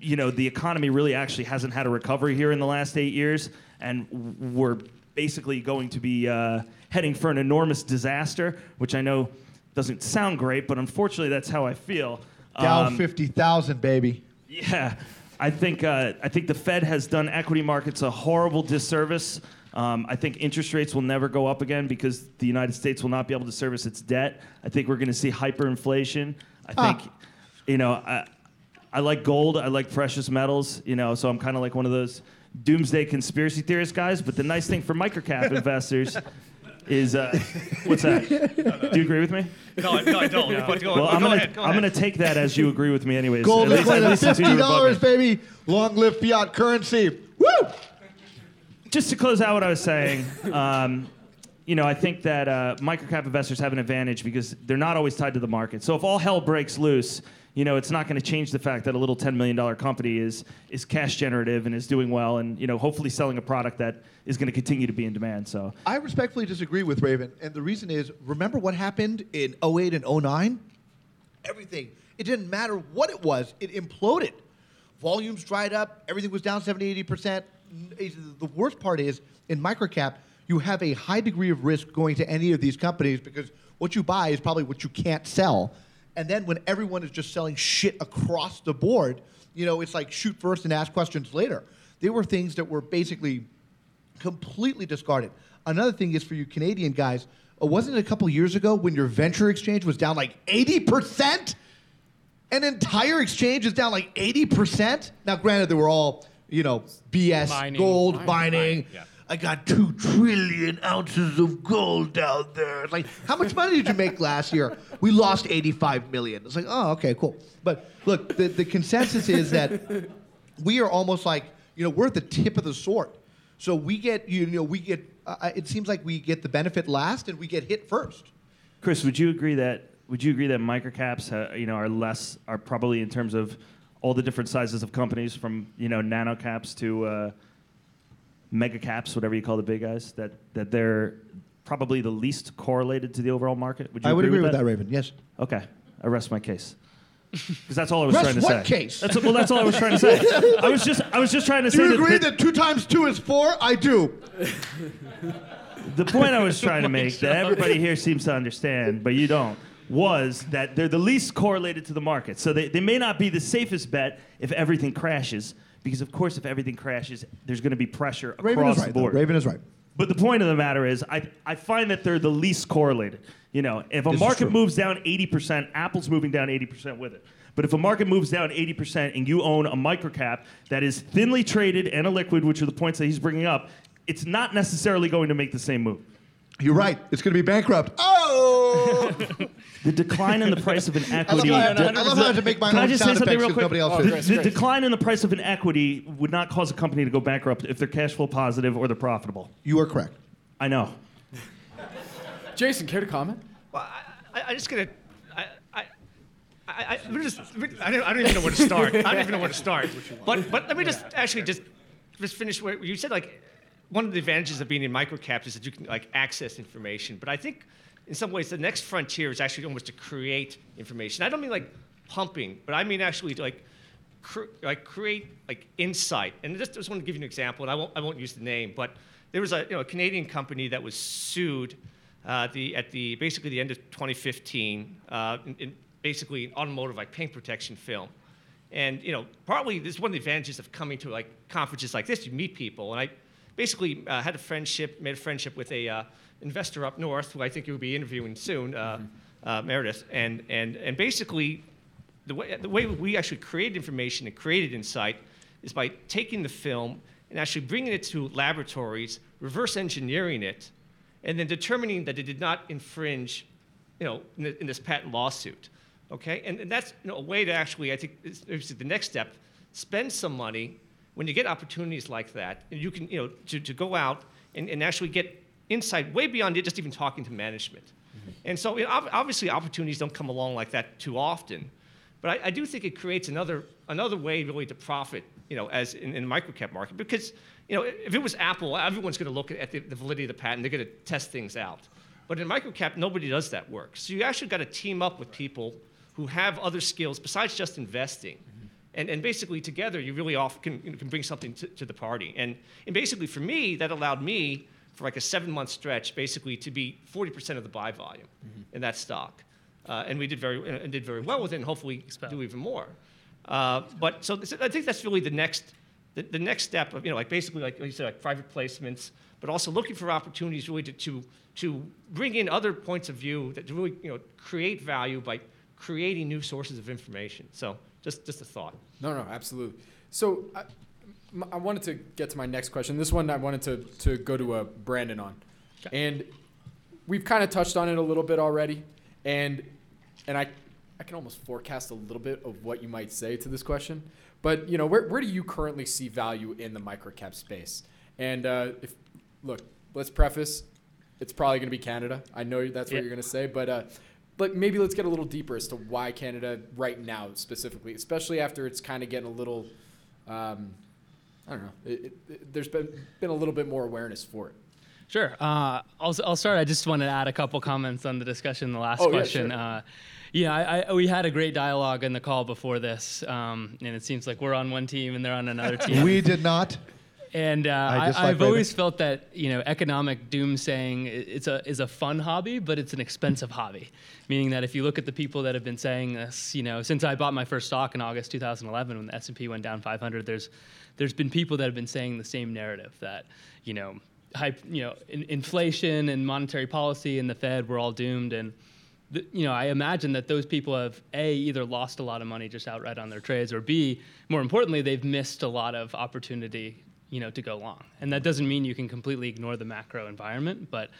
Speaker 3: you know the economy really actually hasn't had a recovery here in the last eight years, and we're basically going to be uh, heading for an enormous disaster, which I know doesn't sound great, but unfortunately that's how I feel.
Speaker 2: Down
Speaker 3: Um,
Speaker 2: 50,000, baby.
Speaker 3: yeah, I think uh, I think the Fed has done equity markets a horrible disservice. Um, I think interest rates will never go up again because the United States will not be able to service its debt. I think we're going to see hyperinflation. I
Speaker 2: Ah.
Speaker 3: think, you know, I, I like gold. I like precious metals. You know, so I'm kind of like one of those doomsday conspiracy theorist guys. But the nice thing for microcap (laughs) investors is, uh, what's that? Do you agree with me?
Speaker 5: No, no, I don't. But go,
Speaker 3: Well,
Speaker 5: go
Speaker 3: I'm gonna
Speaker 5: ahead. Go
Speaker 3: I'm
Speaker 5: ahead.
Speaker 3: gonna take that as you agree with me, anyways.
Speaker 2: Gold
Speaker 3: At
Speaker 2: is
Speaker 3: at
Speaker 2: going to
Speaker 3: least until you
Speaker 2: fifty dollars, baby. Long live fiat currency. Woo!
Speaker 3: Just to close out what I was saying, um, you know, I think that uh, microcap investors have an advantage because they're not always tied to the market. So if all hell breaks loose, you know, it's not going to change the fact that a little $10 million company is is cash generative and is doing well, and you know, hopefully selling a product that is going to continue to be in demand. So
Speaker 2: I respectfully disagree with Raven, and the reason is remember what happened in 08 and 09? Everything. It didn't matter what it was, it imploded. Volumes dried up, everything was down 70, 80%. The worst part is in microcap, you have a high degree of risk going to any of these companies because what you buy is probably what you can't sell. And then when everyone is just selling shit across the board, you know, it's like shoot first and ask questions later. They were things that were basically completely discarded. Another thing is for you Canadian guys, uh, wasn't it a couple years ago when your venture exchange was down like 80%? An entire exchange is down like 80%? Now, granted, they were all, you know, BS,
Speaker 4: Mining.
Speaker 2: gold
Speaker 1: Mining,
Speaker 2: mining.
Speaker 5: mining, yeah.
Speaker 2: I got two trillion ounces of gold down there. It's like, how much money did you make (laughs) last year? We lost 85 million. It's like, oh, okay, cool. But look, the, the consensus is that we are almost like, you know, we're at the tip of the sword. So we get, you know, we get, uh, it seems like we get the benefit last and we get hit first.
Speaker 3: Chris, would you agree that would you agree that microcaps, uh, you know, are less are probably in terms of all the different sizes of companies from you know nanocaps to uh, mega caps, whatever you call the big guys, that that they're probably the least correlated to the overall market. Would you
Speaker 2: I would agree with
Speaker 3: that?
Speaker 2: that, Raven. Yes.
Speaker 3: Okay, I rest my case. Because that's all I was
Speaker 2: Rest
Speaker 3: trying to
Speaker 2: what
Speaker 3: say.
Speaker 2: case?
Speaker 3: That's, well, that's all I was trying to say. (laughs) I was just, I was just trying to
Speaker 2: Do
Speaker 3: say
Speaker 2: you
Speaker 3: that,
Speaker 2: agree
Speaker 3: that
Speaker 2: that two times two is four? I do.
Speaker 3: the point I was trying to make that everybody here seems to understand, but you don't, was that they're the least correlated to the market. So they, they may not be the safest bet if everything crashes, because of course, if everything crashes, there's going to be pressure across
Speaker 2: Raven is
Speaker 3: the
Speaker 2: right. though. Raven is right.
Speaker 3: But the point of the matter is, I, I find that they're the least correlated. You know, if a
Speaker 2: This is
Speaker 3: market
Speaker 2: true.
Speaker 3: moves down 80%, Apple's moving down 80% with it. But if a market moves down 80% and you own a microcap that is thinly traded and a liquid, which are the points that he's bringing up, it's not necessarily going to make the same move.
Speaker 2: You're right. It's going to be bankrupt. Oh! (laughs)
Speaker 3: The decline in the price of an
Speaker 2: I love,
Speaker 3: equity.
Speaker 2: how I, have I love how I have to make my
Speaker 3: Can I
Speaker 2: own
Speaker 3: just say
Speaker 2: sound
Speaker 3: something
Speaker 2: effects
Speaker 3: real
Speaker 2: 'cause
Speaker 3: quick?
Speaker 2: nobody else
Speaker 1: Oh,
Speaker 2: did.
Speaker 1: Chris,
Speaker 3: the
Speaker 1: Chris.
Speaker 3: decline in the price of an equity would not cause a company to go bankrupt if they're cash flow positive or they're profitable.
Speaker 2: You are correct.
Speaker 3: I know.
Speaker 1: Jason, care to comment?
Speaker 5: Well, I, I, I just gonna. I, I, I, I, just, I, don't, I don't even know where to start. I don't even know where to start. But, but let me just actually just, just finish where you said like one of the advantages of being in microcaps is that you can like access information. But I think in some ways, the next frontier is actually almost to create information. I don't mean like pumping, but I mean actually like, cr- like create like insight. And just, just want to give you an example, and I won't, I won't use the name, but there was a, you know, a Canadian company that was sued uh, the, at the basically the end of 2015 uh, in, in basically an automotive like paint protection film. And you know, partly this is one of the advantages of coming to like conferences like this. You meet people, and I basically uh, had a friendship, made a friendship with a uh, investor up north who I think you'll be interviewing soon, uh, uh, Meredith. And and and basically, the way the way we actually created information and created insight is by taking the film and actually bringing it to laboratories, reverse engineering it, and then determining that it did not infringe, you know, in, the, in this patent lawsuit. Okay, and, and that's you know, a way to actually, I think, is, is the next step. Spend some money when you get opportunities like that. You can, you know, to, to go out and, and actually get insight way beyond it, just even talking to management. Mm-hmm. And so, obviously, opportunities don't come along like that too often. But I, I, do think it creates another another way really to profit, you know, as in, in the microcap market. Because, you know, if it was Apple, everyone's going to look at the, the validity of the patent. They're going to test things out. But in microcap, nobody does that work. So you actually got to team up with people who have other skills besides just investing. Mm-hmm. And, and basically, together, you really often can, you know, can bring something to, to the party. And, and basically, for me, that allowed me, for like a seven month stretch, basically to be 40% of the buy volume mm-hmm. in that stock. Uh, and we did very, and did very well with it, and hopefully XPEL. do even more. Uh, but so this, I think that's really the next, the, the, next step of, you know, like basically, like you said, like private placements, but also looking for opportunities really to, to, to bring in other points of view that really, you know, create value by creating new sources of information. So just, just a thought.
Speaker 1: No, no, absolutely. So I, I wanted to get to my next question. This one I wanted to, to go to uh, Brandon on. Okay. And we've kind of touched on it a little bit already. And, and I, I can almost forecast a little bit of what you might say to this question. But, you know, where, where do you currently see value in the microcap space? And uh, if, look, let's preface, it's probably going to be Canada. I know that's what yeah. you're going to say, but uh, but maybe let's get a little deeper as to why Canada right now specifically, especially after it's kind of getting a little, um, I don't know, it, it, there's been been a little bit more awareness for it.
Speaker 4: Sure. Uh, I'll, I'll start. I just want to add a couple comments on the discussion, the last oh, question. Yeah, sure. uh, I, I, we had a great dialogue in the call before this, um, and it seems like we're on one team and they're on another (laughs) team.
Speaker 2: we did not.
Speaker 4: And uh, I have always felt that you know economic doomsaying it's a is a fun hobby, but it's an expensive hobby. Meaning that if you look at the people that have been saying this, you know, since I bought my first stock in August 2011 when the S&P went down 500, there's there's been people that have been saying the same narrative that you know hype, you know, in, inflation and monetary policy and the Fed were all doomed and. The, you know, I imagine that those people have a either lost a lot of money just outright on their trades, or b, more importantly, they've missed a lot of opportunity you know, to go long. And that doesn't mean you can completely ignore the macro environment, but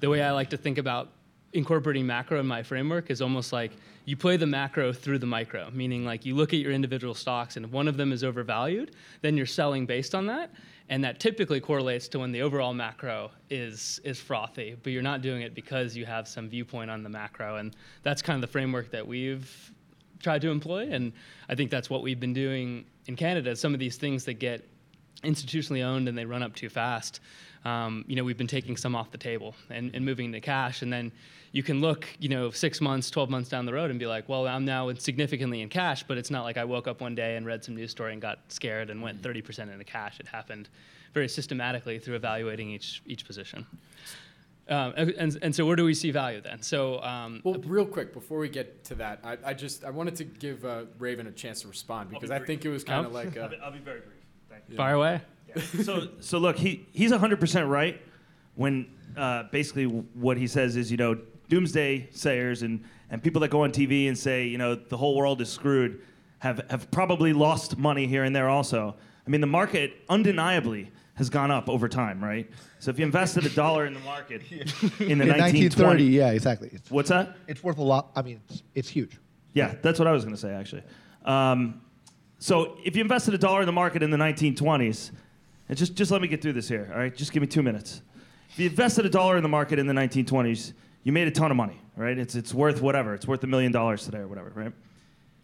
Speaker 4: the way I like to think about incorporating macro in my framework is almost like you play the macro through the micro, meaning like you look at your individual stocks and if one of them is overvalued, then you're selling based on that. And that typically correlates to when the overall macro is is frothy, but you're not doing it because you have some viewpoint on the macro. And that's kind of the framework that we've tried to employ. And I think that's what we've been doing in Canada. Some of these things that get institutionally owned and they run up too fast, um, you know, we've been taking some off the table and, and moving to cash. And then you can look, you know, six months, 12 months down the road and be like, well, I'm now significantly in cash, but it's not like I woke up one day and read some news story and got scared and went 30% into cash. It happened very systematically through evaluating each, each position. Um, and, and so where do we see value then? So, um,
Speaker 1: well, real quick before we get to that, I, I just I wanted to give uh, Raven a chance to respond because be I think it was kind of like
Speaker 3: a, (laughs) I'll, be, I'll be very brief.
Speaker 4: Yeah. Fire away.
Speaker 3: Yeah. so, so look, he, he's 100% right when uh, basically what he says is, you know, doomsday sayers and, and people that go on TV and say, you know, the whole world is screwed have, have probably lost money here and there also. I mean, the market undeniably has gone up over time, right? So if you invested a dollar in the market (laughs) in the in 1930,
Speaker 2: yeah, exactly.
Speaker 3: It's, what's that?
Speaker 2: It's worth a lot. I mean, it's, it's huge.
Speaker 3: Yeah, that's what I was going to say actually. Um, so if you invested a dollar in the market in the 1920s, and just, just let me get through this here, all right? Just give me two minutes. If you invested a dollar in the market in the 1920s, you made a ton of money, right? It's, it's worth whatever. It's worth a million dollars today or whatever, right?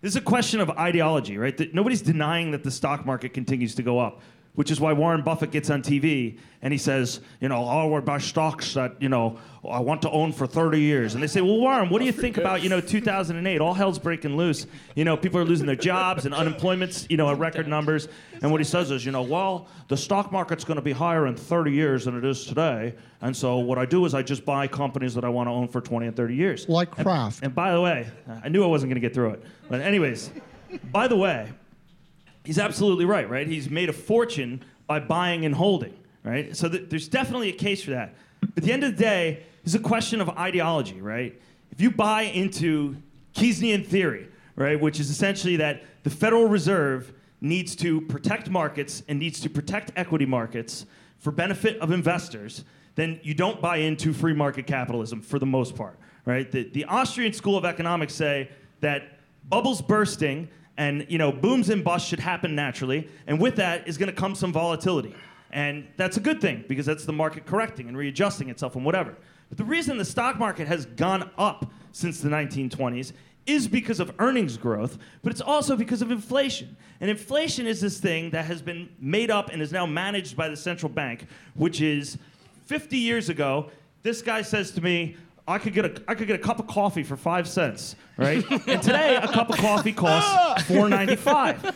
Speaker 3: This is a question of ideology, right? Nobody's denying that the stock market continues to go up. Which is why Warren Buffett gets on TV and he says, you know, oh, we're buy stocks that, you know, I want to own for 30 years. And they say, well, Warren, what do you think about, you know, 2008? All hell's breaking loose. You know, people are losing their jobs and unemployment's, you know, at record numbers. And what he says is, you know, well, the stock market's going to be higher in 30 years than it is today. And so what I do is I just buy companies that I want to own for 20 and 30 years.
Speaker 2: Like Kraft.
Speaker 3: And, and by the way, I knew I wasn't going to get through it. But anyways, by the way, he's absolutely right, right? He's made a fortune by buying and holding, right? So th- there's definitely a case for that. At the end of the day, it's a question of ideology, right? If you buy into Keynesian theory, right, which is essentially that the Federal Reserve needs to protect markets and needs to protect equity markets for benefit of investors, then you don't buy into free market capitalism for the most part, right? The, the Austrian School of Economics say that bubbles bursting and you know booms and busts should happen naturally. And with that is going to come some volatility. And that's a good thing because that's the market correcting and readjusting itself and whatever. But the reason the stock market has gone up since the 1920s is because of earnings growth but it's also because of inflation. And inflation is this thing that has been made up and is now managed by the central bank which is 50 years ago this guy says to me I could get a I could get a cup of coffee for five cents, right? and today a cup of coffee costs (laughs) four ninety five,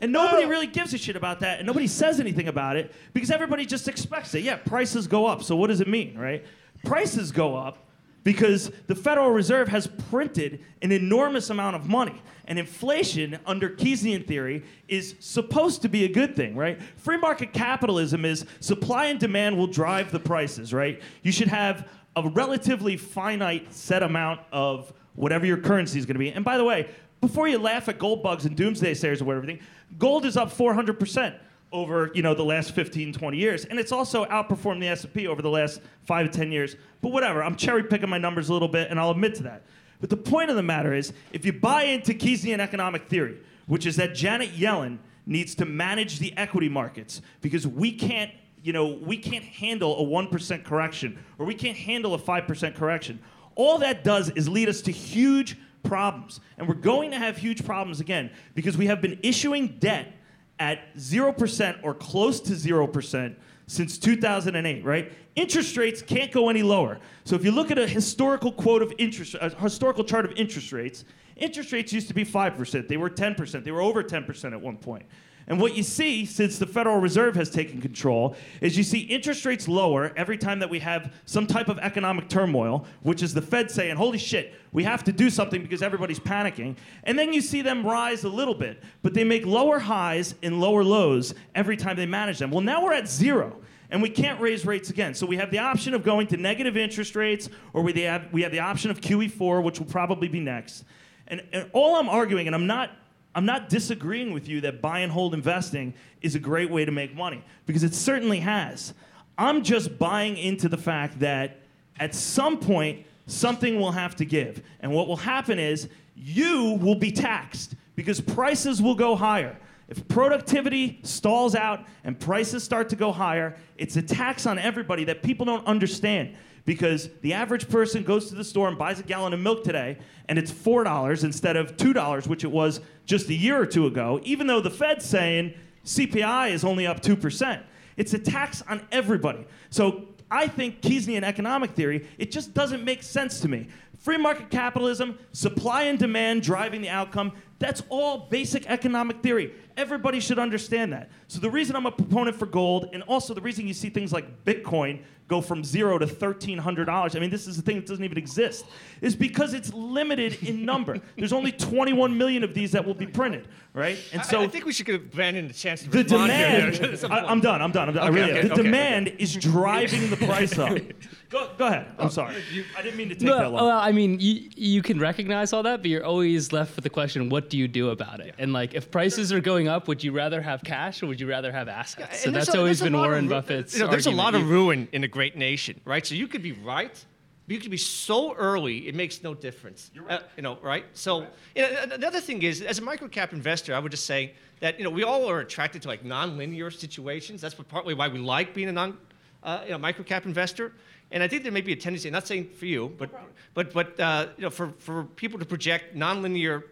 Speaker 3: and nobody really gives a shit about that, and nobody says anything about it because everybody just expects it. Yeah, prices go up, so what does it mean, right? Prices go up because the Federal Reserve has printed an enormous amount of money. And inflation, under Keynesian theory, is supposed to be a good thing, right? Free market capitalism is supply and demand will drive the prices, right? You should have a relatively finite set amount of whatever your currency is going to be. And by the way, before you laugh at gold bugs and doomsday sayers or whatever, gold is up 400% over you know the last 15 20 years. And it's also outperformed the s&p over the last 5 to 10 years. But whatever i'm cherry picking my numbers a little bit and i'll admit to that. But the point of the matter is if you buy into keynesian economic theory which is that janet yellen needs to manage the equity markets because we can't you know, we can't handle a 1% correction or we can't handle a 5% correction. All that does is lead us to huge problems. And we're going to have huge problems again because we have been issuing debt at 0% or close to 0% since 2008, right? Interest rates can't go any lower. So if you look at a historical quote of interest, a historical chart of interest rates, interest rates used to be 5%. They were 10%. They were over 10% at one point. And what you see since the Federal Reserve has taken control is you see interest rates lower every time that we have some type of economic turmoil, which is the Fed saying, holy shit, we have to do something because everybody's panicking. And then you see them rise a little bit, but they make lower highs and lower lows every time they manage them. Well, now we're at zero. And we can't raise rates again. So we have the option of going to negative interest rates, or we have, we have the option of QE4, which will probably be next. And, and all I'm arguing, and I'm not I'm not disagreeing with you that buy and hold investing is a great way to make money because it certainly has. I'm just buying into the fact that at some point something will have to give. And what will happen is you will be taxed because prices will go higher. If productivity stalls out and prices start to go higher, it's a tax on everybody that people don't understand because the average person goes to the store and buys a gallon of milk today and it's $4 instead of $2 which it was just a year or two ago even though the fed's saying cpi is only up 2% it's a tax on everybody. So i think keynesian economic theory it just doesn't make sense to me. Free market capitalism supply and demand driving the outcome that's all basic economic theory. Everybody should understand that. So the reason i'm a proponent for gold and also the reason you see things like bitcoin go from zero to $1,300. I mean, this is a thing that doesn't even exist. Is because it's limited in number. There's only 21 million of these that will be printed, right?
Speaker 5: And so I, I think we should give Brandon a chance to
Speaker 3: the demand. (laughs) I, am done. I'm done. I'm done. Okay, really okay, the okay, demand is driving the price up. (laughs) Go, go ahead. I'm sorry. Oh, I didn't mean to take no, that long.
Speaker 4: Well, I mean, you, you can recognize all that, but you're always left with the question, what do you do about it? Yeah. And like, if prices are going up, would you rather have cash or would you rather have assets? Yeah, so that's a, always been Warren Buffett's.
Speaker 5: You know,
Speaker 4: there's
Speaker 5: argument. a lot of ruin in a great nation, right? So you could be right, but you could be so early, it makes no difference.
Speaker 3: You're right. Uh,
Speaker 5: you know, right? So right. You know, another thing is, as a microcap investor, I would just say that you know we all are attracted to like non-linear situations. That's partly why we like being a non, uh, you know, microcap investor. And I think there may be a tendency, not saying for you, but, no but, but uh, you know, for, for people to project nonlinear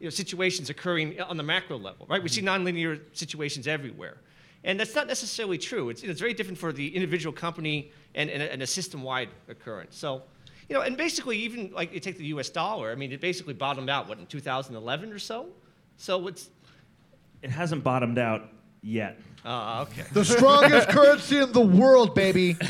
Speaker 5: you know, situations occurring on the macro level, right? We see nonlinear situations everywhere. And that's not necessarily true. It's, it's very different for the individual company and, and, a, and a system-wide occurrence. So, you know, and basically even like you take the U.S. dollar. I mean, it basically bottomed out what in 2011 or so. So it's
Speaker 3: It hasn't bottomed out yet.
Speaker 5: uh, okay.
Speaker 2: The strongest (laughs) currency in the world, baby. (laughs)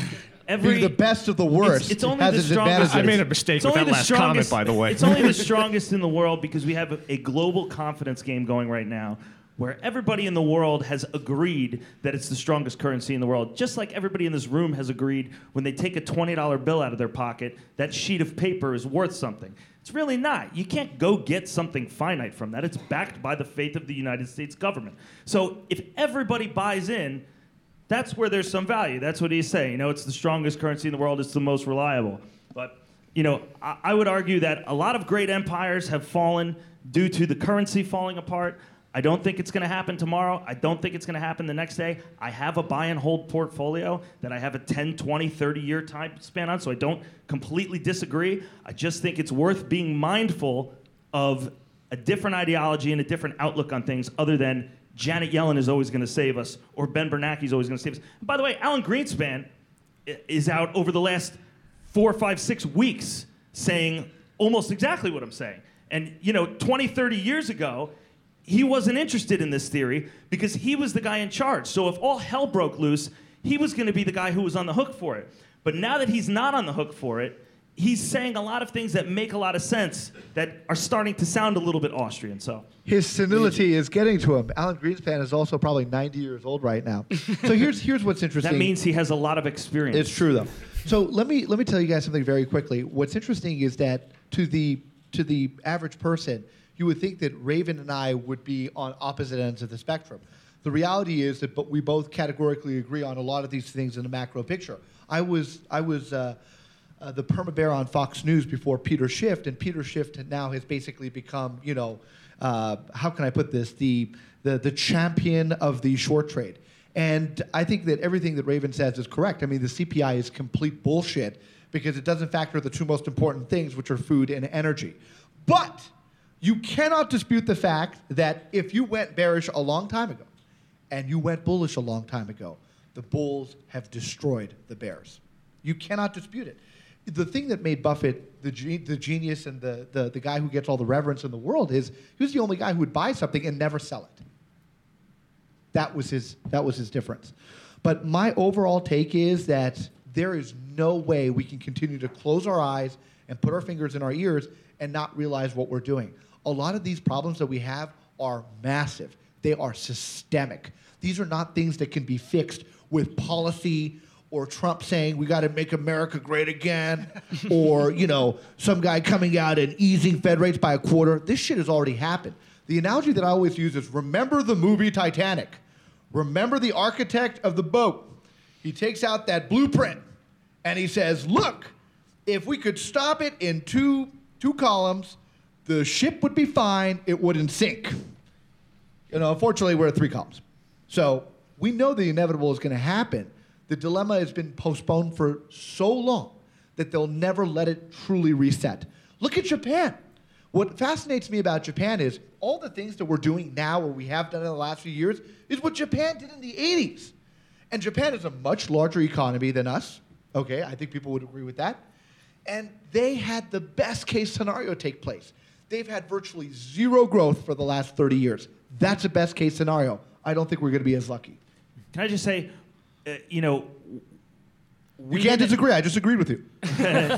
Speaker 3: Every
Speaker 2: Being the best of the worst.
Speaker 3: It's, it's only
Speaker 2: has
Speaker 3: the strongest.
Speaker 5: I made a mistake
Speaker 3: It's
Speaker 5: with
Speaker 3: only
Speaker 5: that
Speaker 3: the
Speaker 5: last comment,
Speaker 3: strongest-
Speaker 5: by the way.
Speaker 3: It's only the (laughs) strongest in the world because we have a, a global confidence game going right now where everybody in the world has agreed that it's the strongest currency in the world. Just like everybody in this room has agreed when they take a $20 bill out of their pocket, that sheet of paper is worth something. It's really not. You can't go get something finite from that. It's backed by the faith of the United States government. So if everybody buys in, that's where there's some value. That's what he's saying. You know, it's the strongest currency in the world. It's the most reliable. But you know, I, I would argue that a lot of great empires have fallen due to the currency falling apart. I don't think it's going to happen tomorrow. I don't think it's going to happen the next day. I have a buy and hold portfolio that I have a 10, 20, 30 year time span on, so I don't completely disagree. I just think it's worth being mindful of a different ideology and a different outlook on things other than Janet Yellen is always going to save us or Ben Bernanke is always going to save us. And by the way, Alan Greenspan is out over the last four, five, six weeks saying almost exactly what I'm saying. And, you know, 20, 30 years ago, he wasn't interested in this theory because he was the guy in charge. So if all hell broke loose, he was going to be the guy who was on the hook for it. But now that he's not on the hook for it, he's saying a lot of things that make a lot of sense that are starting to sound a little bit Austrian. So
Speaker 2: His senility is getting to him. Alan Greenspan is also probably 90 years old right now. So here's here's what's (laughs) interesting.
Speaker 3: that means he has a lot of experience.
Speaker 2: It's true though. So let me let me tell you guys something very quickly. What's interesting is that to the to the average person, you would think that Raven and I would be on opposite ends of the spectrum. The reality is that but we both categorically agree on a lot of these things in the macro picture. I was I was uh, uh, the perma bear on Fox News before Peter Schiff, and Peter Schiff now has basically become, you know, uh, how can I put this, the, the the champion of the short trade. And I think that everything that Raven says is correct. I mean, the CPI is complete bullshit because it doesn't factor the two most important things, which are food and energy. But you cannot dispute the fact that if you went bearish a long time ago and you went bullish a long time ago, the bulls have destroyed the bears. You cannot dispute it. The thing that made Buffett the, ge- the genius and the, the, the guy who gets all the reverence in the world is he was the only guy who would buy something and never sell it. That was his, that was his difference. But my overall take is that there is no way we can continue to close our eyes and put our fingers in our ears and not realize what we're doing. A lot of these problems that we have are massive. They are systemic. These are not things that can be fixed with policy or Trump saying we got to make America great again (laughs) or, you know, some guy coming out and easing Fed rates by a quarter. This shit has already happened. The analogy that I always use is remember the movie Titanic. Remember the architect of the boat. He takes out that blueprint and he says, "Look, if we could stop it in two two columns, the ship would be fine. It wouldn't sink." You know, unfortunately, we're at three columns. So we know the inevitable is going to happen. The dilemma has been postponed for so long that they'll never let it truly reset. Look at Japan. What fascinates me about Japan is all the things that we're doing now or we have done in the last few years is what Japan did in the 80s. And Japan is a much larger economy than us. Okay, I think people would agree with that. And they had the best case scenario take place. They've had virtually zero growth for the last 30 years. That's a best case scenario. I don't think we're going to be as lucky.
Speaker 3: Can I just say, uh, you know,
Speaker 2: You can't disagree. I just agreed with you. (laughs)
Speaker 3: no,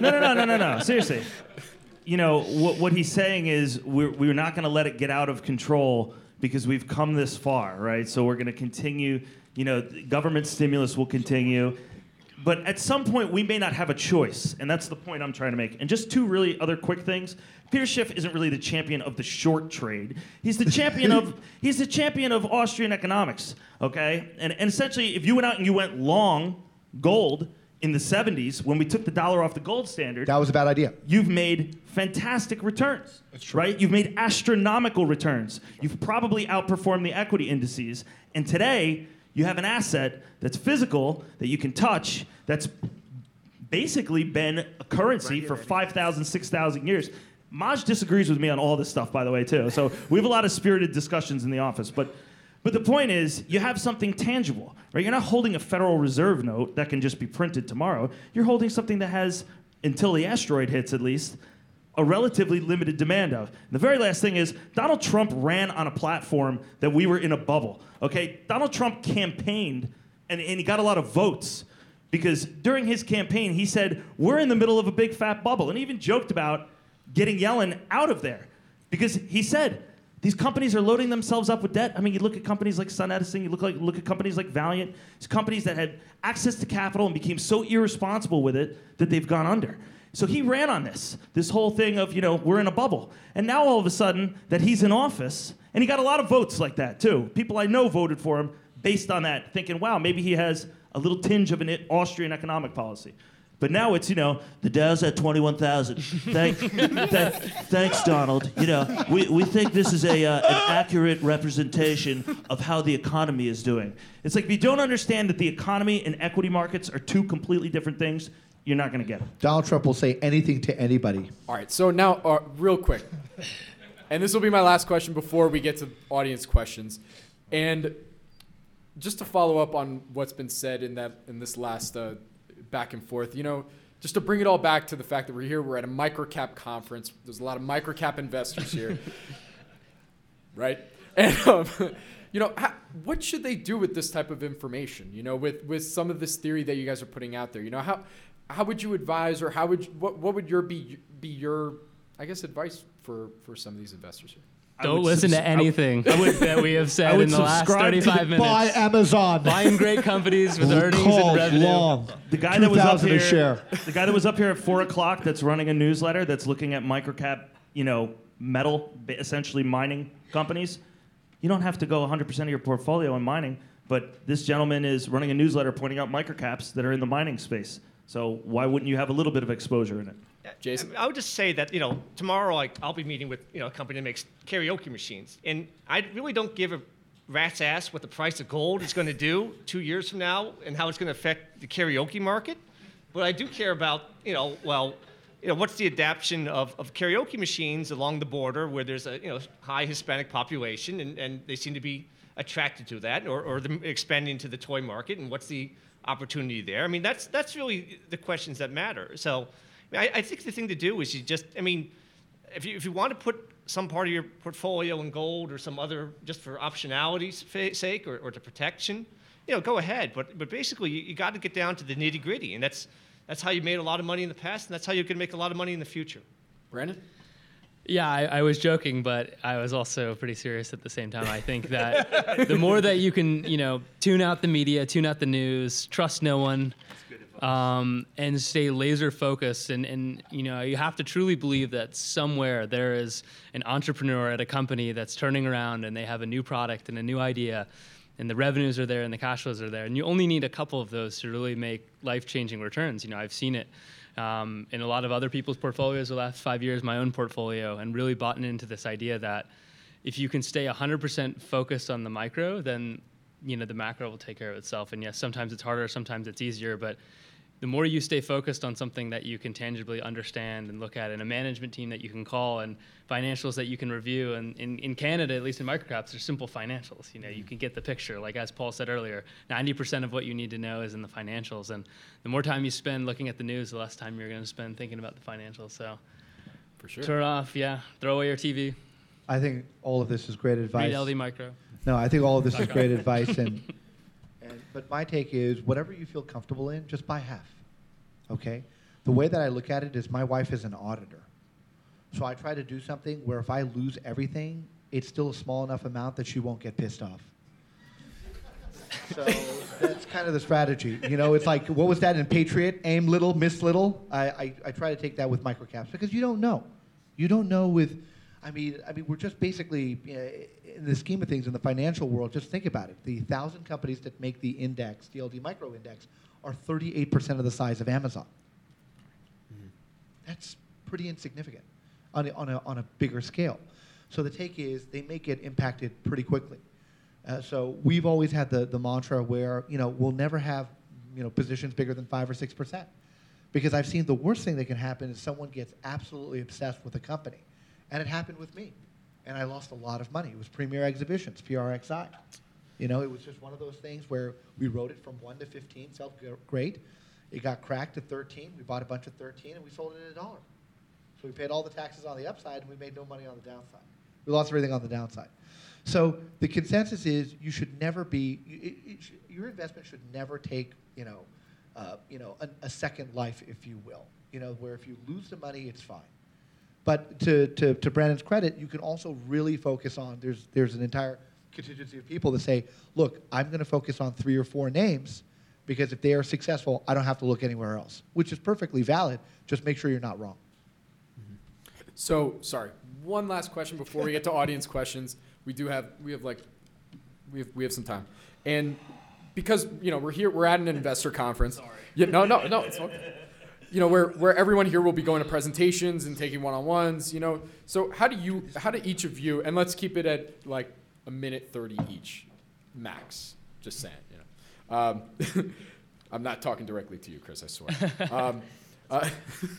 Speaker 3: no, no, no, no, no. Seriously. You know, what, what he's saying is we're, we're not going to let it get out of control because we've come this far, right? So we're going to continue, you know, government stimulus will continue. But at some point, we may not have a choice. And that's the point I'm trying to make. And just two really other quick things. Peter Schiff isn't really the champion of the short trade. He's the champion of (laughs) he's the champion of Austrian economics. Okay? And, and essentially, if you went out and you went long gold in the 70s when we took the dollar off the gold standard,
Speaker 2: That was a bad idea.
Speaker 3: you've made fantastic returns. Right? You've made astronomical returns. You've probably outperformed the equity indices. And today, you have an asset that's physical, that you can touch, that's basically been a currency for 5,000, 6,000 years. Maj disagrees with me on all this stuff, by the way, too. So we have a lot of spirited discussions in the office. But But the point is, you have something tangible, right? You're not holding a Federal Reserve note that can just be printed tomorrow. You're holding something that has, until the asteroid hits at least, a relatively limited demand of. And the very last thing is Donald Trump ran on a platform that we were in a bubble. Okay, Donald Trump campaigned and, and he got a lot of votes because during his campaign he said we're in the middle of a big fat bubble and he even joked about getting Yellen out of there because he said these companies are loading themselves up with debt. I mean, you look at companies like SunEdison, you look like look at companies like Valeant, these companies that had access to capital and became so irresponsible with it that they've gone under. So he ran on this, this whole thing of, you know, we're in a bubble. And now all of a sudden that he's in office, and he got a lot of votes like that too. People I know voted for him based on that, thinking, wow, maybe he has a little tinge of an Austrian economic policy. But now it's, you know, the Dow's at 21,000. Thank, (laughs) th- thanks, Donald. You know, we, we think this is a, uh, an accurate representation of how the economy is doing. It's like if you don't understand that the economy and equity markets are two completely different things, you're not going to get it.
Speaker 2: Donald Trump will say anything to anybody.
Speaker 1: All right, so now, uh, real quick, and this will be my last question before we get to audience questions. And just to follow up on what's been said in that in this last uh, back and forth, you know, just to bring it all back to the fact that we're here, we're at a microcap conference. There's a lot of microcap investors here, (laughs) right? And um, (laughs) you know, how, what should they do with this type of information? You know, with with some of this theory that you guys are putting out there. You know, how how would you advise, or how would you, what what would your be be your I guess advice for for some of these investors here?
Speaker 4: Don't listen subs- to anything (laughs) would, that we have said in the last 35 minutes.
Speaker 2: Buy Amazon.
Speaker 4: Buying great companies with earnings and revenue.
Speaker 2: Long.
Speaker 3: The guy that was up here, share. the guy that was up here at four o'clock, that's running a newsletter that's looking at microcap, you know, metal, essentially mining companies. You don't have to go 100% of your portfolio in mining, but this gentleman is running a newsletter pointing out microcaps that are in the mining space. So why wouldn't you have a little bit of exposure in it?
Speaker 1: Jason?
Speaker 5: I would just say that, you know, tomorrow like, I'll be meeting with, you know, a company that makes karaoke machines. And I really don't give a rat's ass what the price of gold is going to do two years from now and how it's going to affect the karaoke market. But I do care about, you know, well, you know, what's the adaptation of, of karaoke machines along the border where there's a, you know, high Hispanic population and, and they seem to be attracted to that or, or them expanding to the toy market and what's the opportunity there? I mean, that's, that's really the questions that matter. So, I, I think the thing to do is you just, I mean, if you, if you want to put some part of your portfolio in gold or some other just for optionality's sake or, or to protection, you know, go ahead. But, but basically, you, you got to get down to the nitty gritty. And that's, that's how you made a lot of money in the past, and that's how you can make a lot of money in the future.
Speaker 1: Brandon?
Speaker 4: Yeah, I, I, was joking, but I was also pretty serious at the same time. I think that the more that you can, you know, tune out the media, tune out the news, trust no one, um, and stay laser focused. And, and you know, you have to truly believe that somewhere there is an entrepreneur at a company that's turning around and they have a new product and a new idea, and the revenues are there and the cash flows are there. And you only need a couple of those to really make life changing returns. You know, I've seen it. Um, in a lot of other people's portfolios the last five years, my own portfolio, and really bought into this idea that if you can stay 100% focused on the micro, then you know the macro will take care of itself. And yes, sometimes it's harder, sometimes it's easier, but the more you stay focused on something that you can tangibly understand and look at, and a management team that you can call, and financials that you can review, and in, in Canada, at least in microcaps, they're simple financials. You know, you mm-hmm. can get the picture. Like as Paul said earlier, 90% of what you need to know is in the financials, and the more time you spend looking at the news, the less time you're going to spend thinking about the financials. So,
Speaker 1: for sure,
Speaker 4: turn off. Yeah, throw away your TV.
Speaker 2: I think all of this is great advice.
Speaker 4: Read LD Micro.
Speaker 2: No, I think all of this is (laughs) great advice, and (laughs) but my take is whatever you feel comfortable in, just buy half. Okay? The way that I look at it is my wife is an auditor. So I try to do something where if I lose everything, it's still a small enough amount that she won't get pissed off. (laughs) so that's kind of the strategy. You know, it's like, what was that in Patriot? Aim little, miss little. I, I, I try to take that with microcaps because you don't know. You don't know with, I mean, I mean, we're just basically, you know, in the scheme of things in the financial world, just think about it. The thousand companies that make the index, the LD Micro Index, are 38% of the size of Amazon. Mm-hmm. That's pretty insignificant on a, on, a, on a bigger scale. So the take is they may get impacted pretty quickly. Uh, so we've always had the, the mantra where you know we'll never have you know positions bigger than five or six percent, because I've seen the worst thing that can happen is someone gets absolutely obsessed with a company, and it happened with me and I lost a lot of money. It was Premier Exhibitions, PRXI. You know, it was just one of those things where we wrote it from 1 to 15, felt g- great. It got cracked to 13. We bought a bunch of 13 and we sold it at a dollar. So we paid all the taxes on the upside and we made no money on the downside. We lost everything on the downside. So the consensus is you should never be, you- it, it your investment should never take, you know, uh, you know, a, a second life, if you will. You know, where if you lose the money, it's fine. But to, to, to Brandon's credit, you can also really focus on, there's, there's an entire contingency of people that say, look, I'm going to focus on three or four names because if they are successful, I don't have to look anywhere else, which is perfectly valid. Just make sure you're not wrong. Mm-hmm.
Speaker 1: So sorry. One last question before we get to audience questions. We do have we have like we have we have some time, and because you know we're here we're at an investor conference. Sorry. Yeah. No. No. No. It's okay. You know where where everyone here will be going to presentations and taking one on ones. You know. So how do you how do each of you and let's keep it at like a minute thirty each, max. Just saying. You know. Um, (laughs) I'm not talking directly to you, Chris. I swear. (laughs) Um, uh,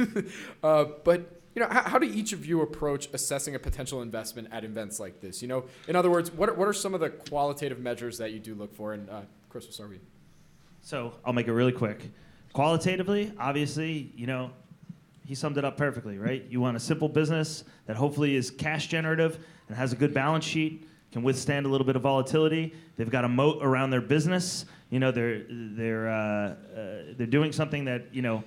Speaker 1: (laughs) uh, but you know, how, how do each of you approach assessing a potential investment at events like this? You know, in other words, what are, what are some of the qualitative measures that you do look for? And uh, Chris, we'll start with you.
Speaker 3: So I'll make it really quick. Qualitatively, obviously, you know, he summed it up perfectly, right? You want a simple business that hopefully is cash generative and has a good balance sheet, can withstand a little bit of volatility. They've got a moat around their business. You know, they're they're uh, uh, they're doing something that you know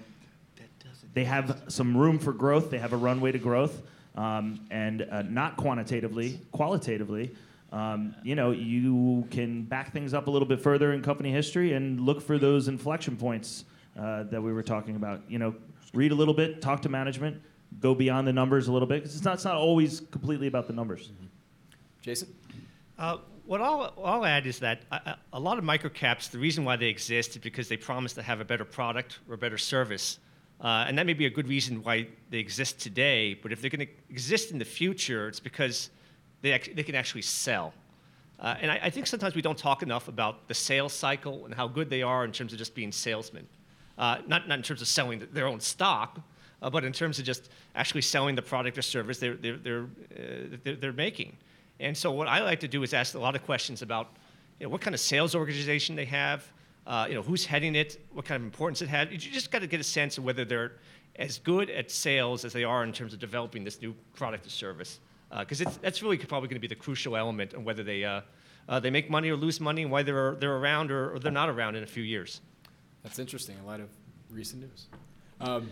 Speaker 3: they have some room for growth. They have a runway to growth, um, and uh, not quantitatively, qualitatively. Um, you know, you can back things up a little bit further in company history and look for those inflection points uh, that we were talking about. You know, read a little bit, talk to management, go beyond the numbers a little bit because it's not, it's not always completely about the numbers.
Speaker 1: Jason?
Speaker 5: Uh, what I'll, I'll add is that a, a lot of microcaps, the reason why they exist is because they promise to have a better product or a better service. Uh, and that may be a good reason why they exist today, but if they're going to exist in the future, it's because they, act- they can actually sell. Uh, and I, I think sometimes we don't talk enough about the sales cycle and how good they are in terms of just being salesmen. Uh, not, not in terms of selling their own stock, uh, but in terms of just actually selling the product or service they're, they're, they're, uh, they're, they're making. And so what I like to do is ask a lot of questions about you know, what kind of sales organization they have, uh, you know, who's heading it, what kind of importance it has. You just got to get a sense of whether they're as good at sales as they are in terms of developing this new product or service. Because uh, that's really probably going to be the crucial element on whether they, uh, uh, they make money or lose money and why they're, they're around or, or they're not around in a few years.
Speaker 1: That's interesting in light of recent news. Um,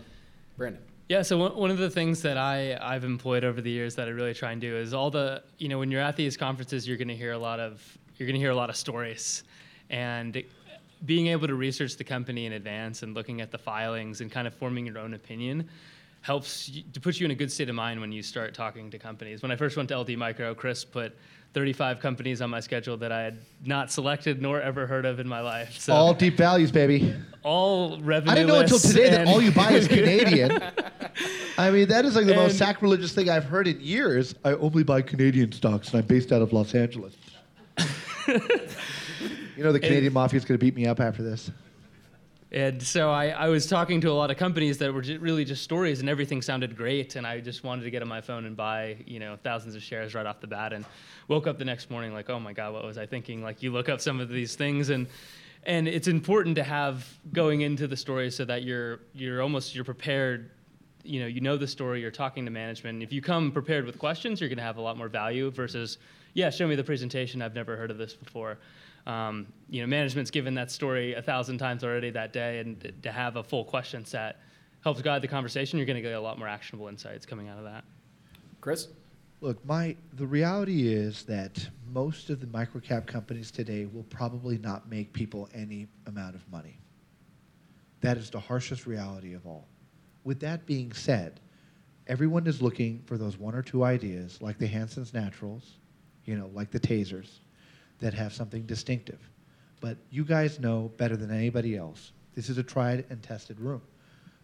Speaker 1: Brandon?
Speaker 4: Yeah, so one, one of the things that I, I've employed over the years that I really try and do is all the, you know, when you're at these conferences, you're going to hear a lot of, you're going to hear a lot of stories. And being able to research the company in advance and looking at the filings and kind of forming your own opinion helps you, to put you in a good state of mind when you start talking to companies. When I first went to LD Micro, Chris put 35 companies on my schedule that I had not selected nor ever heard of in my life. So
Speaker 2: all deep values, baby.
Speaker 4: all revenue.
Speaker 2: I didn't know until today that all you buy is Canadian. (laughs) I mean, that is like the most sacrilegious thing I've heard in years. I only buy Canadian stocks, and I'm based out of Los Angeles. (laughs) you know, the Canadian mafia is going to beat me up after this.
Speaker 4: And so I, I was talking to a lot of companies that were ju- really just stories, and everything sounded great. And I just wanted to get on my phone and buy, you know, thousands of shares right off the bat. And woke up the next morning like, oh my god, what was I thinking? Like you look up some of these things, and and it's important to have going into the story so that you're you're almost you're prepared. You know, you know the story. You're talking to management. If you come prepared with questions, you're going to have a lot more value versus, yeah, show me the presentation. I've never heard of this before. Um, you know, management's given that story a thousand times already that day, and to have a full question set helps guide the conversation. You're going to get a lot more actionable insights coming out of that.
Speaker 1: Chris?
Speaker 2: Look, my the reality is that most of the microcap companies today will probably not make people any amount of money. That is the harshest reality of all. With that being said, everyone is looking for those one or two ideas, like the Hansen's Naturals, you know, like the Tasers, that have something distinctive. But you guys know better than anybody else. This is a tried and tested room.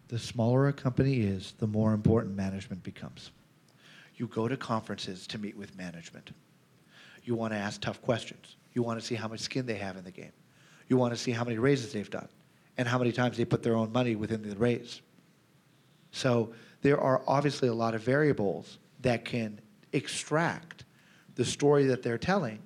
Speaker 2: The smaller a company is, the more important management becomes. You go to conferences to meet with management. You want to ask tough questions. You want to see how much skin they have in the game. You want to see how many raises they've done and how many times they put their own money within the raise. So there are obviously a lot of variables that can extract the story that they're telling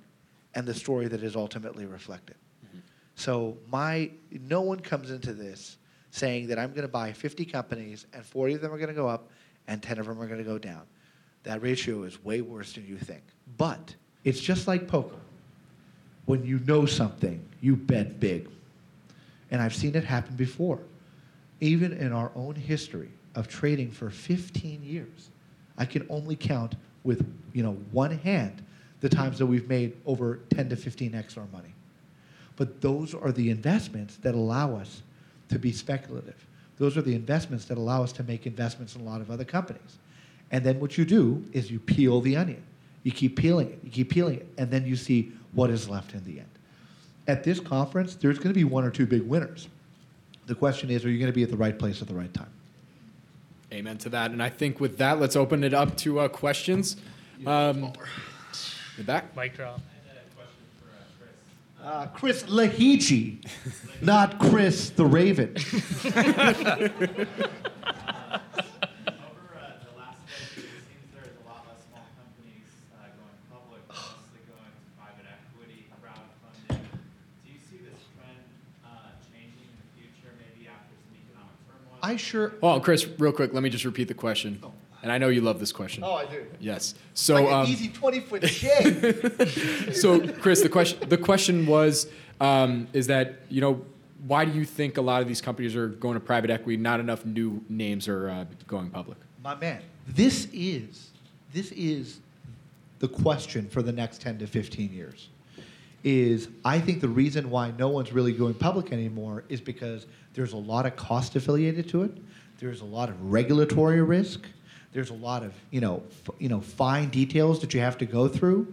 Speaker 2: and the story that is ultimately reflected. Mm-hmm. So my no one comes into this saying that I'm going to buy 50 companies and 40 of them are going to go up and 10 of them are going to go down. That ratio is way worse than you think. But it's just like poker. When you know something, you bet big. And I've seen it happen before. Even in our own history of trading for 15 years, I can only count with, you know, one hand the times that we've made over 10 to 15x our money. But those are the investments that allow us to be speculative. Those are the investments that allow us to make investments in a lot of other companies. And then what you do is you peel the onion. You keep peeling it, you keep peeling it, and then you see what is left in the end. At this conference, there's going to be one or two big winners. The question is, are you going to be at the right place at the right time?
Speaker 1: Amen to that. And I think with that, let's open it up to uh, questions. Um, with that,
Speaker 5: Mic drop.
Speaker 2: I have a question for uh, Chris Lahiji, (laughs) not Chris the Raven.
Speaker 6: Over uh, the last decade, it seems (laughs) there's a lot less small companies uh, going public, mostly going to private equity, crowdfunding. Do you see this trend uh, changing in the future, maybe after some economic turmoil?
Speaker 2: I sure.
Speaker 1: oh, Chris, real quick, let me just repeat the question. And I know you love this question.
Speaker 2: Oh, I do.
Speaker 1: Yes. So,
Speaker 2: like an
Speaker 1: um,
Speaker 2: easy 20 foot shave. (laughs)
Speaker 1: so Chris, the question the question was um, is that you know why do you think a lot of these companies are going to private equity? Not enough new names are uh, going public.
Speaker 2: My man, this is this is the question for the next 10 to 15 years. Is I think the reason why no one's really going public anymore is because there's a lot of cost affiliated to it. There's a lot of regulatory risk. There's a lot of you know f- you know fine details that you have to go through.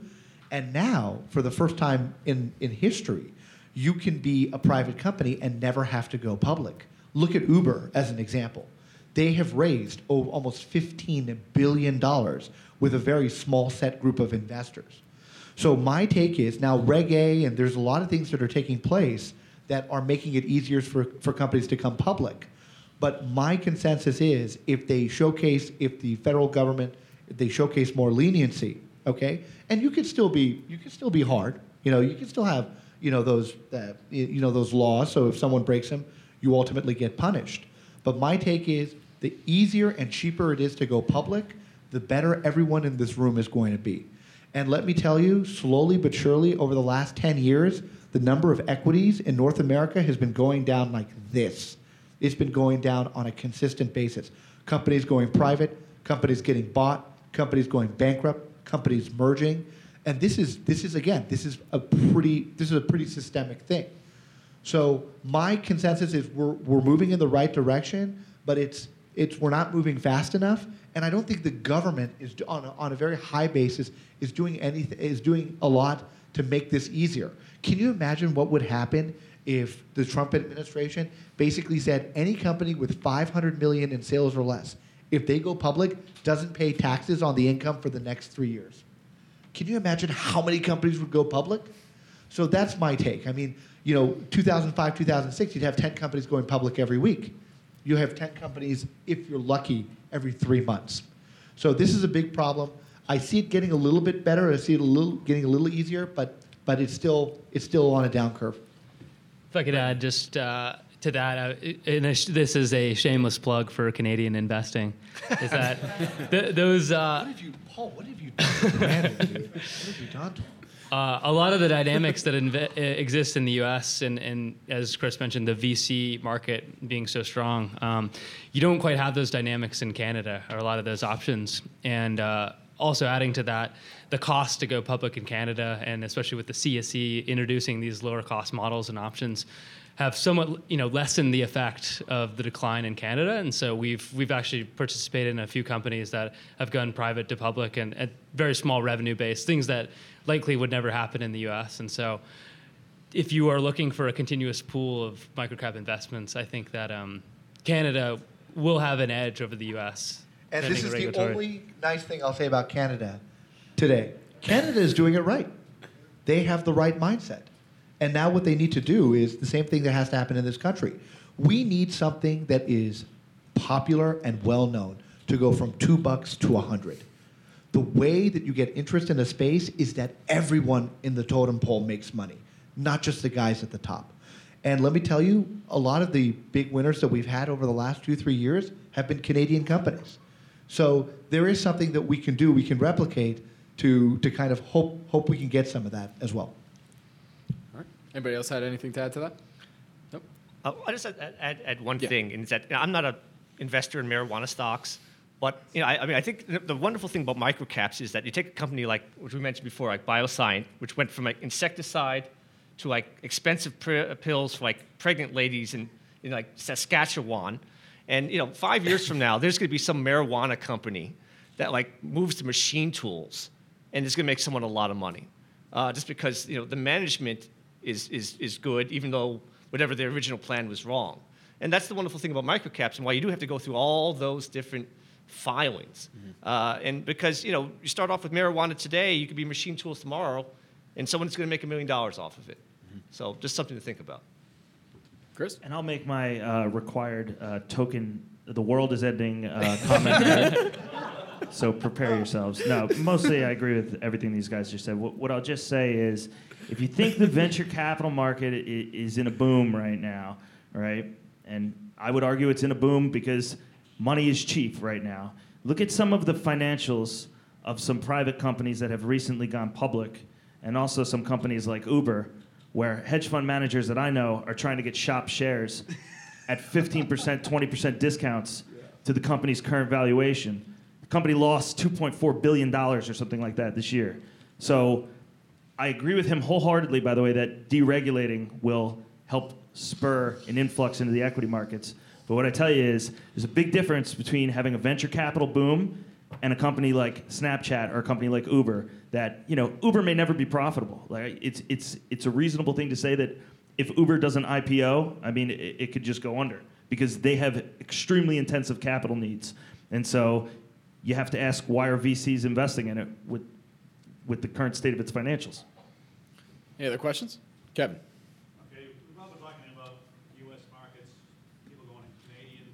Speaker 2: And now, for the first time in, in history, you can be a private company and never have to go public. Look at Uber as an example. They have raised oh, almost $15 billion with a very small set group of investors. So my take is now Reg A, and there's a lot of things that are taking place that are making it easier for, for companies to come public. But my consensus is if they showcase, if the federal government, if they showcase more leniency, okay, and you can still be, you can still be hard. You know, you can still have, you know, those, uh, you know, those laws. So if someone breaks them, you ultimately get punished. But my take is the easier and cheaper it is to go public, the better everyone in this room is going to be. And let me tell you, slowly but surely, over the last 10 years, the number of equities in North America has been going down like this. It's been going down on a consistent basis. Companies going private, companies getting bought, companies going bankrupt, companies merging. And this is, this is again, this is a pretty, this is a pretty systemic thing. So my consensus is we're, we're moving in the right direction, but it's, it's, we're not moving fast enough. And I don't think the government is on a, on a very high basis is doing anything is doing a lot to make this easier. Can you imagine what would happen if the Trump administration basically said any company with 500 million in sales or less, if they go public, doesn't pay taxes on the income for the next three years? Can you imagine how many companies would go public? So that's my take. I mean, you know, 2005, 2006, you'd have 10 companies going public every week. You have 10 companies, if you're lucky, every three months. So this is a big problem. I see it getting a little bit better. I see it a little getting a little easier, but but it's still it's still on a down curve.
Speaker 4: If I could add just uh, to that, uh, and this this is a shameless plug for Canadian investing, is (laughs) that th- those uh,
Speaker 2: What have you, Paul? What have you done, to What have you done
Speaker 4: uh, a lot of the dynamics that inve- exist in the U.S. and, and as Chris mentioned, the VC market being so strong, um, you don't quite have those dynamics in Canada or a lot of those options. And uh, also adding to that, the cost to go public in Canada, and especially with the CSE introducing these lower cost models and options, have somewhat you know lessened the effect of the decline in Canada, and so we've we've actually participated in a few companies that have gone private to public and at very small revenue base, things that likely would never happen in the U.S. And so, if you are looking for a continuous pool of microcap investments, I think that um, Canada will have an edge over the U.S.
Speaker 2: And this is the only nice thing I'll say about Canada today. Canada is doing it right. They have the right mindset. And now what they need to do is the same thing that has to happen in this country. We need something that is popular and well known to go from two bucks to a hundred. the way that you get interest in a space is that everyone in the totem pole makes money, not just the guys at the top. And let me tell you, a lot of the big winners that we've had over the last two, three years have been Canadian companies. So there is something that we can do, we can replicate to, to kind of hope, hope we can get some of that as well.
Speaker 1: All right. Anybody else had anything to add to that? Nope.
Speaker 5: Uh, I just add, add, add one
Speaker 1: Yeah.
Speaker 5: thing, and it's that you know, I'm not an investor in marijuana stocks, but you know, I, I mean, I think the, the wonderful thing about microcaps is that you take a company like, which we mentioned before, like BioSyent, which went from like insecticide to like expensive pr- pills for like pregnant ladies in, in like Saskatchewan, and you know, five years from now, there's going to be some marijuana company that like moves to machine tools, and it's going to make someone a lot of money, uh, just because you know the management is is is good, even though whatever their original plan was wrong. And that's the wonderful thing about microcaps and why you do have to go through all those different filings. Uh, and because you know you start off with marijuana today, you could be machine tools tomorrow, and someone's going to make a million dollars off of it. So just something to think about.
Speaker 1: Chris?
Speaker 3: And I'll make my uh, required uh, token. The world is ending uh, comment. (laughs) so prepare yourselves. No, mostly I agree with everything these guys just said. What, what I'll just say is, if you think the venture capital market i- is in a boom right now, right, and I would argue it's in a boom because money is cheap right now. Look at some of the financials of some private companies that have recently gone public, and also some companies like Uber, where hedge fund managers that I know are trying to get shop shares at 15%, 20% discounts to the company's current valuation. The company lost $2.4 billion or something like that this year. So I agree with him wholeheartedly, by the way, that deregulating will help spur an influx into the equity markets. But what I tell you is there's a big difference between having a venture capital boom and a company like Snapchat or a company like Uber that, you know, Uber may never be profitable. Like it's it's it's a reasonable thing to say that if Uber does an IPO, I mean, it, it could just go under because they have extremely intensive capital needs. And so you have to ask why are VCs investing in it with with the current state of its financials?
Speaker 1: Any other questions? Kevin?
Speaker 7: Okay, we've all been talking about US markets, people going to Canadian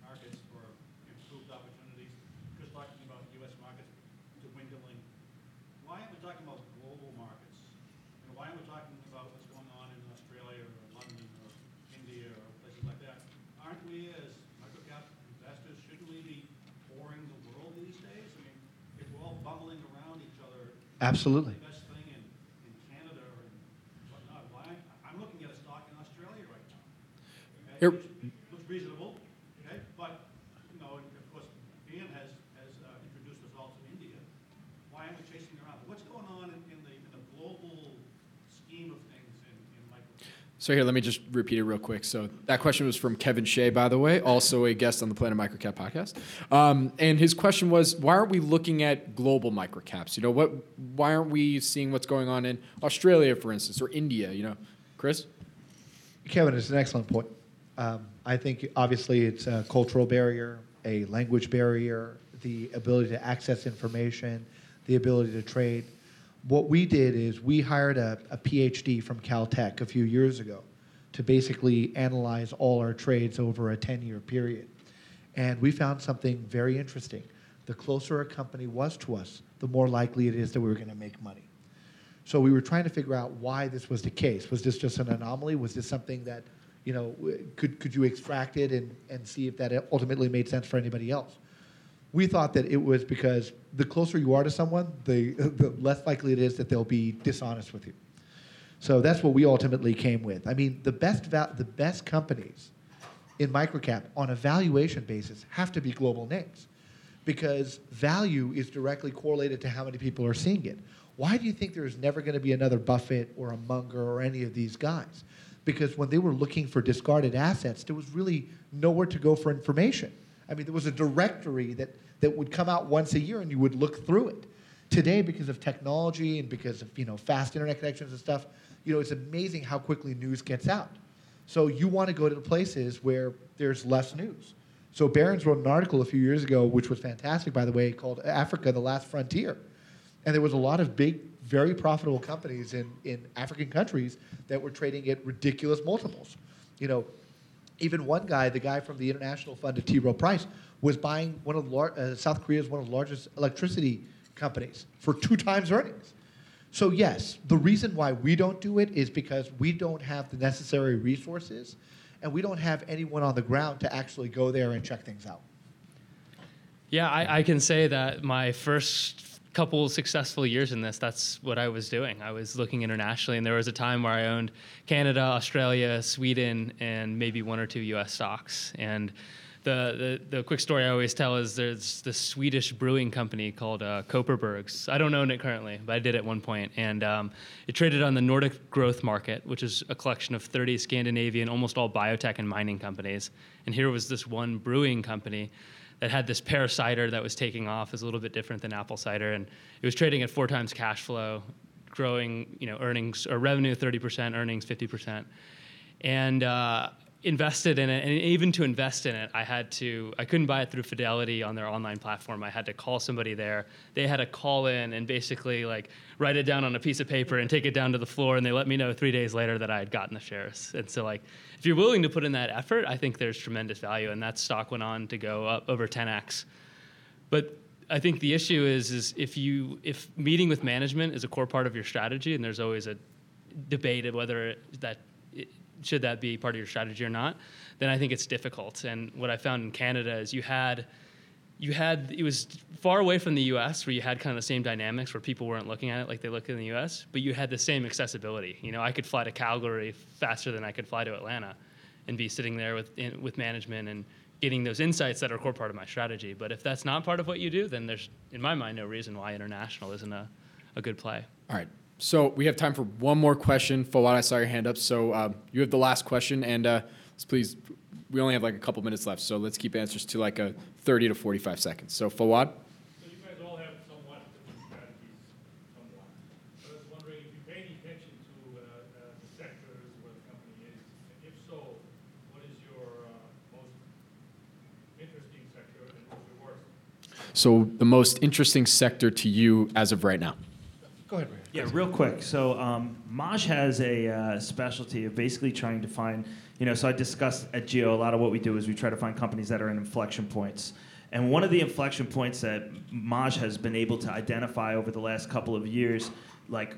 Speaker 7: markets for improved opportunities. Chris talking about US markets dwindling. Why aren't we talking about global markets? And why aren't we talking about what's going on in Australia or London or India or places like that? Aren't we as microcap investors, shouldn't we be touring the world these days? I mean, if we're all bumbling around each other,
Speaker 2: Absolutely.
Speaker 7: the best thing in, in Canada or in whatnot. Why, I'm looking at a stock in Australia right now. Okay?
Speaker 1: Here-
Speaker 7: Looks, looks reasonable, okay? But, you know, and of course, Ian has, has uh, introduced us all to India. Why aren't we chasing around? What's going on in, in the, in the global scheme of things in, in micro?
Speaker 1: So here, let me just repeat it real quick. So that question was from Kevin Shea, by the way, also a guest on the Planet Microcap podcast. Um, and his question was, why aren't we looking at global microcaps? You know, what? Why aren't we seeing what's going on in Australia, for instance, or India? You know, Chris?
Speaker 2: Kevin, it's an excellent point. Um, I think obviously it's a cultural barrier, a language barrier, the ability to access information, the ability to trade. What we did is we hired a, a PhD from Caltech a few years ago to basically analyze all our trades over a 10 year period. And we found something very interesting. The closer a company was to us, the more likely it is that we were going to make money. So we were trying to figure out why this was the case. Was this just an anomaly? Was this something that, you know, could, could you extract it and, and see if that ultimately made sense for anybody else? We thought that it was because the closer you are to someone, the, (laughs) the less likely it is that they'll be dishonest with you. So that's what we ultimately came with. I mean, the best, val- the best companies in microcap on a valuation basis have to be global names because value is directly correlated to how many people are seeing it. Why do you think there's never going to be another Buffett or a Munger or any of these guys? Because when they were looking for discarded assets, there was really nowhere to go for information. I mean, there was a directory that, that would come out once a year and you would look through it. Today, because of technology and because of you know fast internet connections and stuff, you know it's amazing how quickly news gets out. So you want to go to the places where there's less news. So Barron's wrote an article a few years ago, which was fantastic, by the way, called Africa: The Last Frontier, and there was a lot of big, very profitable companies in, in African countries that were trading at ridiculous multiples. You know, even one guy, the guy from the international fund at T. Rowe Price, was buying one of the lar- uh, South Korea's one of the largest electricity companies for two times earnings. So yes, the reason why we don't do it is because we don't have the necessary resources, and we don't have anyone on the ground to actually go there and check things out.
Speaker 4: Yeah, I, I can say that my first couple successful years in this, that's what I was doing. I was looking internationally, and there was a time where I owned Canada, Australia, Sweden, and maybe one or two U.S. stocks. And the, the, quick story I always tell is there's this Swedish brewing company called uh, Kopparbergs. I don't own it currently, but I did at one point, and um, it traded on the Nordic Growth Market, which is a collection of 30 Scandinavian, almost all biotech and mining companies. And here was this one brewing company that had this pear cider that was taking off. is a little bit different than apple cider, and it was trading at four times cash flow, growing, you know, earnings or revenue 30%, earnings 50%, and uh, invested in it. And even to invest in it, I had to. I couldn't buy it through Fidelity on their online platform. I had to call somebody there. They had to call in and basically like write it down on a piece of paper and take it down to the floor, and they let me know three days later that I had gotten the shares. And so like if you're willing to put in that effort, I think there's tremendous value. And that stock went on to go up over 10x. But I think the issue is, is if you if meeting with management is a core part of your strategy, and there's always a debate of whether that should that be part of your strategy or not, then I think it's difficult. And what I found in Canada is you had you had it was far away from the U.S. where you had kind of the same dynamics where people weren't looking at it like they look in the U.S. But you had the same accessibility. You know, I could fly to Calgary faster than I could fly to Atlanta, and be sitting there with in, with management and getting those insights that are a core part of my strategy. But if that's not part of what you do, then there's in my mind no reason why international isn't a, a good play.
Speaker 1: All right. So we have time for one more question. Fawad, I saw your hand up. So uh, you have the last question, and uh, please we only have like a couple minutes left, so let's keep answers to like a 30 to 45 seconds. So Fawad?
Speaker 7: So you guys all have somewhat different strategies, somewhat. But I was wondering if you pay any attention to the sectors where the company is, and if so, what is your most interesting sector and what's your worst?
Speaker 1: So the most interesting sector to you as of right now?
Speaker 3: Yeah, real quick. So um, Maj has a uh, specialty of basically trying to find, you know, so I discussed at Geo, a lot of what we do is we try to find companies that are in inflection points. And one of the inflection points that Maj has been able to identify over the last couple of years, like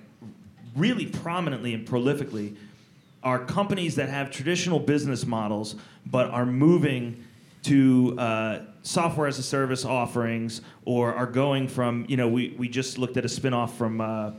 Speaker 3: really prominently and prolifically, are companies that have traditional business models but are moving to uh, software as a service offerings or are going from, you know, we, we just looked at a spinoff from uh,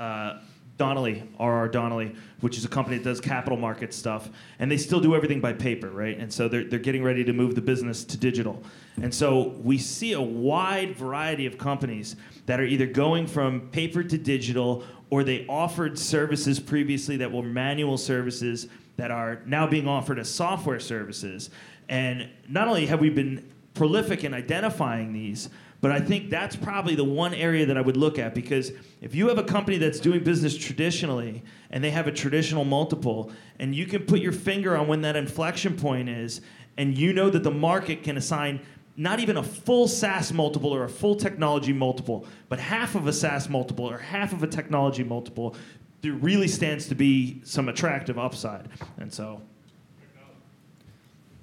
Speaker 3: uh, Donnelley, RR Donnelley, which is a company that does capital market stuff, and they still do everything by paper, right? And so they're, they're getting ready to move the business to digital. And so we see a wide variety of companies that are either going from paper to digital or they offered services previously that were manual services that are now being offered as software services. And not only have we been prolific in identifying these, but I think that's probably the one area that I would look at because if you have a company that's doing business traditionally and they have a traditional multiple, and you can put your finger on when that inflection point is, and you know that the market can assign not even a full SaaS multiple or a full technology multiple, but half of a SaaS multiple or half of a technology multiple, there really stands to be some attractive upside. And so,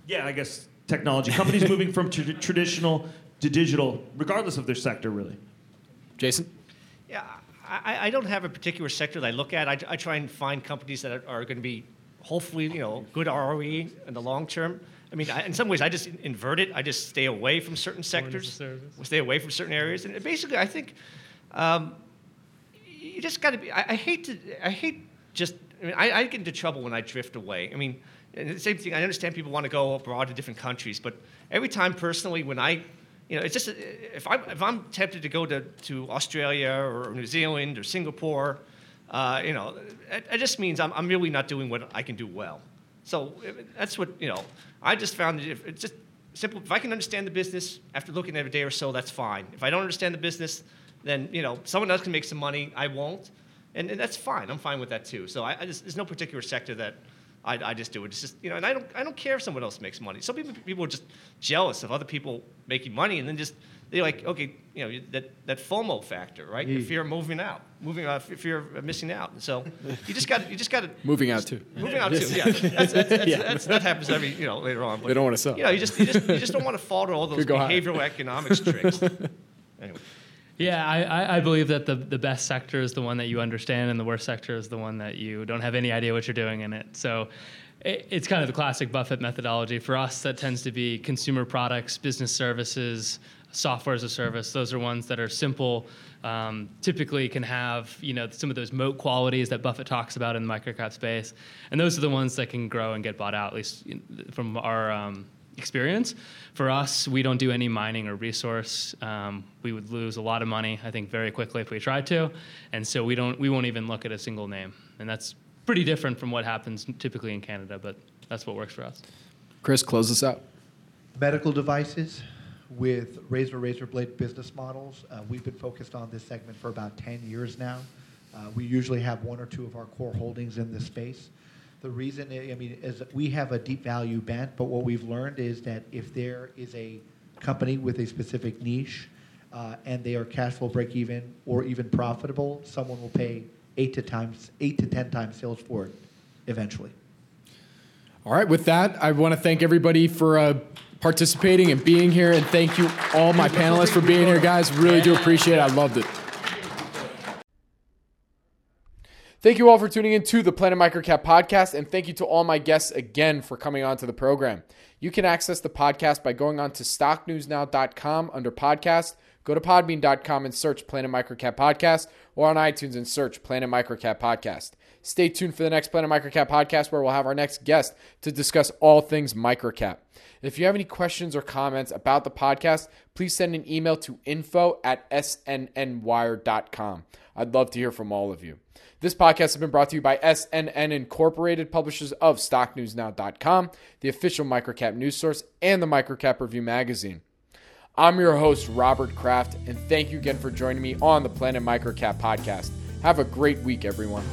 Speaker 3: yeah, I guess technology. Companies (laughs) moving from tra- traditional to digital, regardless of their sector, really.
Speaker 1: Jason?
Speaker 5: Yeah, I, I don't have a particular sector that I look at. I, I try and find companies that are, are going to be hopefully, you know, good ROE in the long term. I mean, I, in some ways, I just invert it. I just stay away from certain sectors, stay away from certain areas, and basically, I think um, you just got to be. I, I hate to. I hate just. I mean, I, I get into trouble when I drift away. I mean, and the same thing. I understand people want to go abroad to different countries, but every time personally, when I you know, it's just if, I'm if I'm tempted to go to, to Australia or New Zealand or Singapore, uh, you know, it, it, just means I'm, I'm really not doing what I can do well. So that's what, you know, I just found that if it's just simple. If I can understand the business after looking at a day or so, that's fine. If I don't understand the business, then, you know, someone else can make some money. I won't. And, and that's fine. I'm fine with that too. So I, I just, there's no particular sector that I, I just do it. It's just you know, and I don't I don't care if someone else makes money. Some people people are just jealous of other people making money, and then just they're like, okay, you know, that that FOMO factor, right? The mm. fear of moving out, moving out, fear of missing out. And so you just got you just got to (laughs)
Speaker 1: moving out too.
Speaker 5: Moving out too, yeah. That's, that's, (laughs) that's,
Speaker 1: Yeah.
Speaker 5: that's, that happens every you know later on. But,
Speaker 1: They don't wanna sell.
Speaker 5: You know, you just you just, you just don't want to fall to all (laughs) those
Speaker 1: Could go high.
Speaker 5: behavioral economics tricks. Anyway.
Speaker 4: Yeah, I, I, believe that the, the best sector is the one that you understand, and the worst sector is the one that you don't have any idea what you're doing in it. So it, it's kind of the classic Buffett methodology. For us, that tends to be consumer products, business services, software as a service. Those are ones that are simple, um, typically can have you know some of those moat qualities that Buffett talks about in the microcap space, and those are the ones that can grow and get bought out. At least from our um, experience. For us, we don't do any mining or resource. Um, we would lose a lot of money, I think, very quickly if we tried to, and so we don't. We won't even look at a single name, and that's pretty different from what happens typically in Canada. But that's what works for us.
Speaker 1: Chris, close us out.
Speaker 2: Medical devices with razor razor blade business models. Uh, we've been focused on this segment for about 10 years now. Uh, we usually have one or two of our core holdings in this space. The reason, I mean, is we have a deep value bent, but what we've learned is that if there is a company with a specific niche uh, and they are cash flow break even or even profitable, someone will pay eight to times, eight to ten times sales for it eventually.
Speaker 1: All right, with that, I want to thank everybody for uh, participating and being here, and thank you all my panelists for being here, guys. Really do appreciate it. I loved it. Thank you all for tuning in to the Planet Microcap podcast, and thank you to all my guests again for coming on to the program. You can access the podcast by going on to stocknewsnow.com under podcast, go to podbean.com and search Planet Microcap podcast, or on iTunes and search Planet Microcap podcast. Stay tuned for the next Planet Microcap podcast where we'll have our next guest to discuss all things microcap. If you have any questions or comments about the podcast, please send an email to info at snnwire.com. I'd love to hear from all of you. This podcast has been brought to you by SNN Incorporated, publishers of StockNewsNow.com, the official microcap news source, and the Microcap Review magazine. I'm your host, Robert Kraft, and thank you again for joining me on the Planet Microcap podcast. Have a great week, everyone.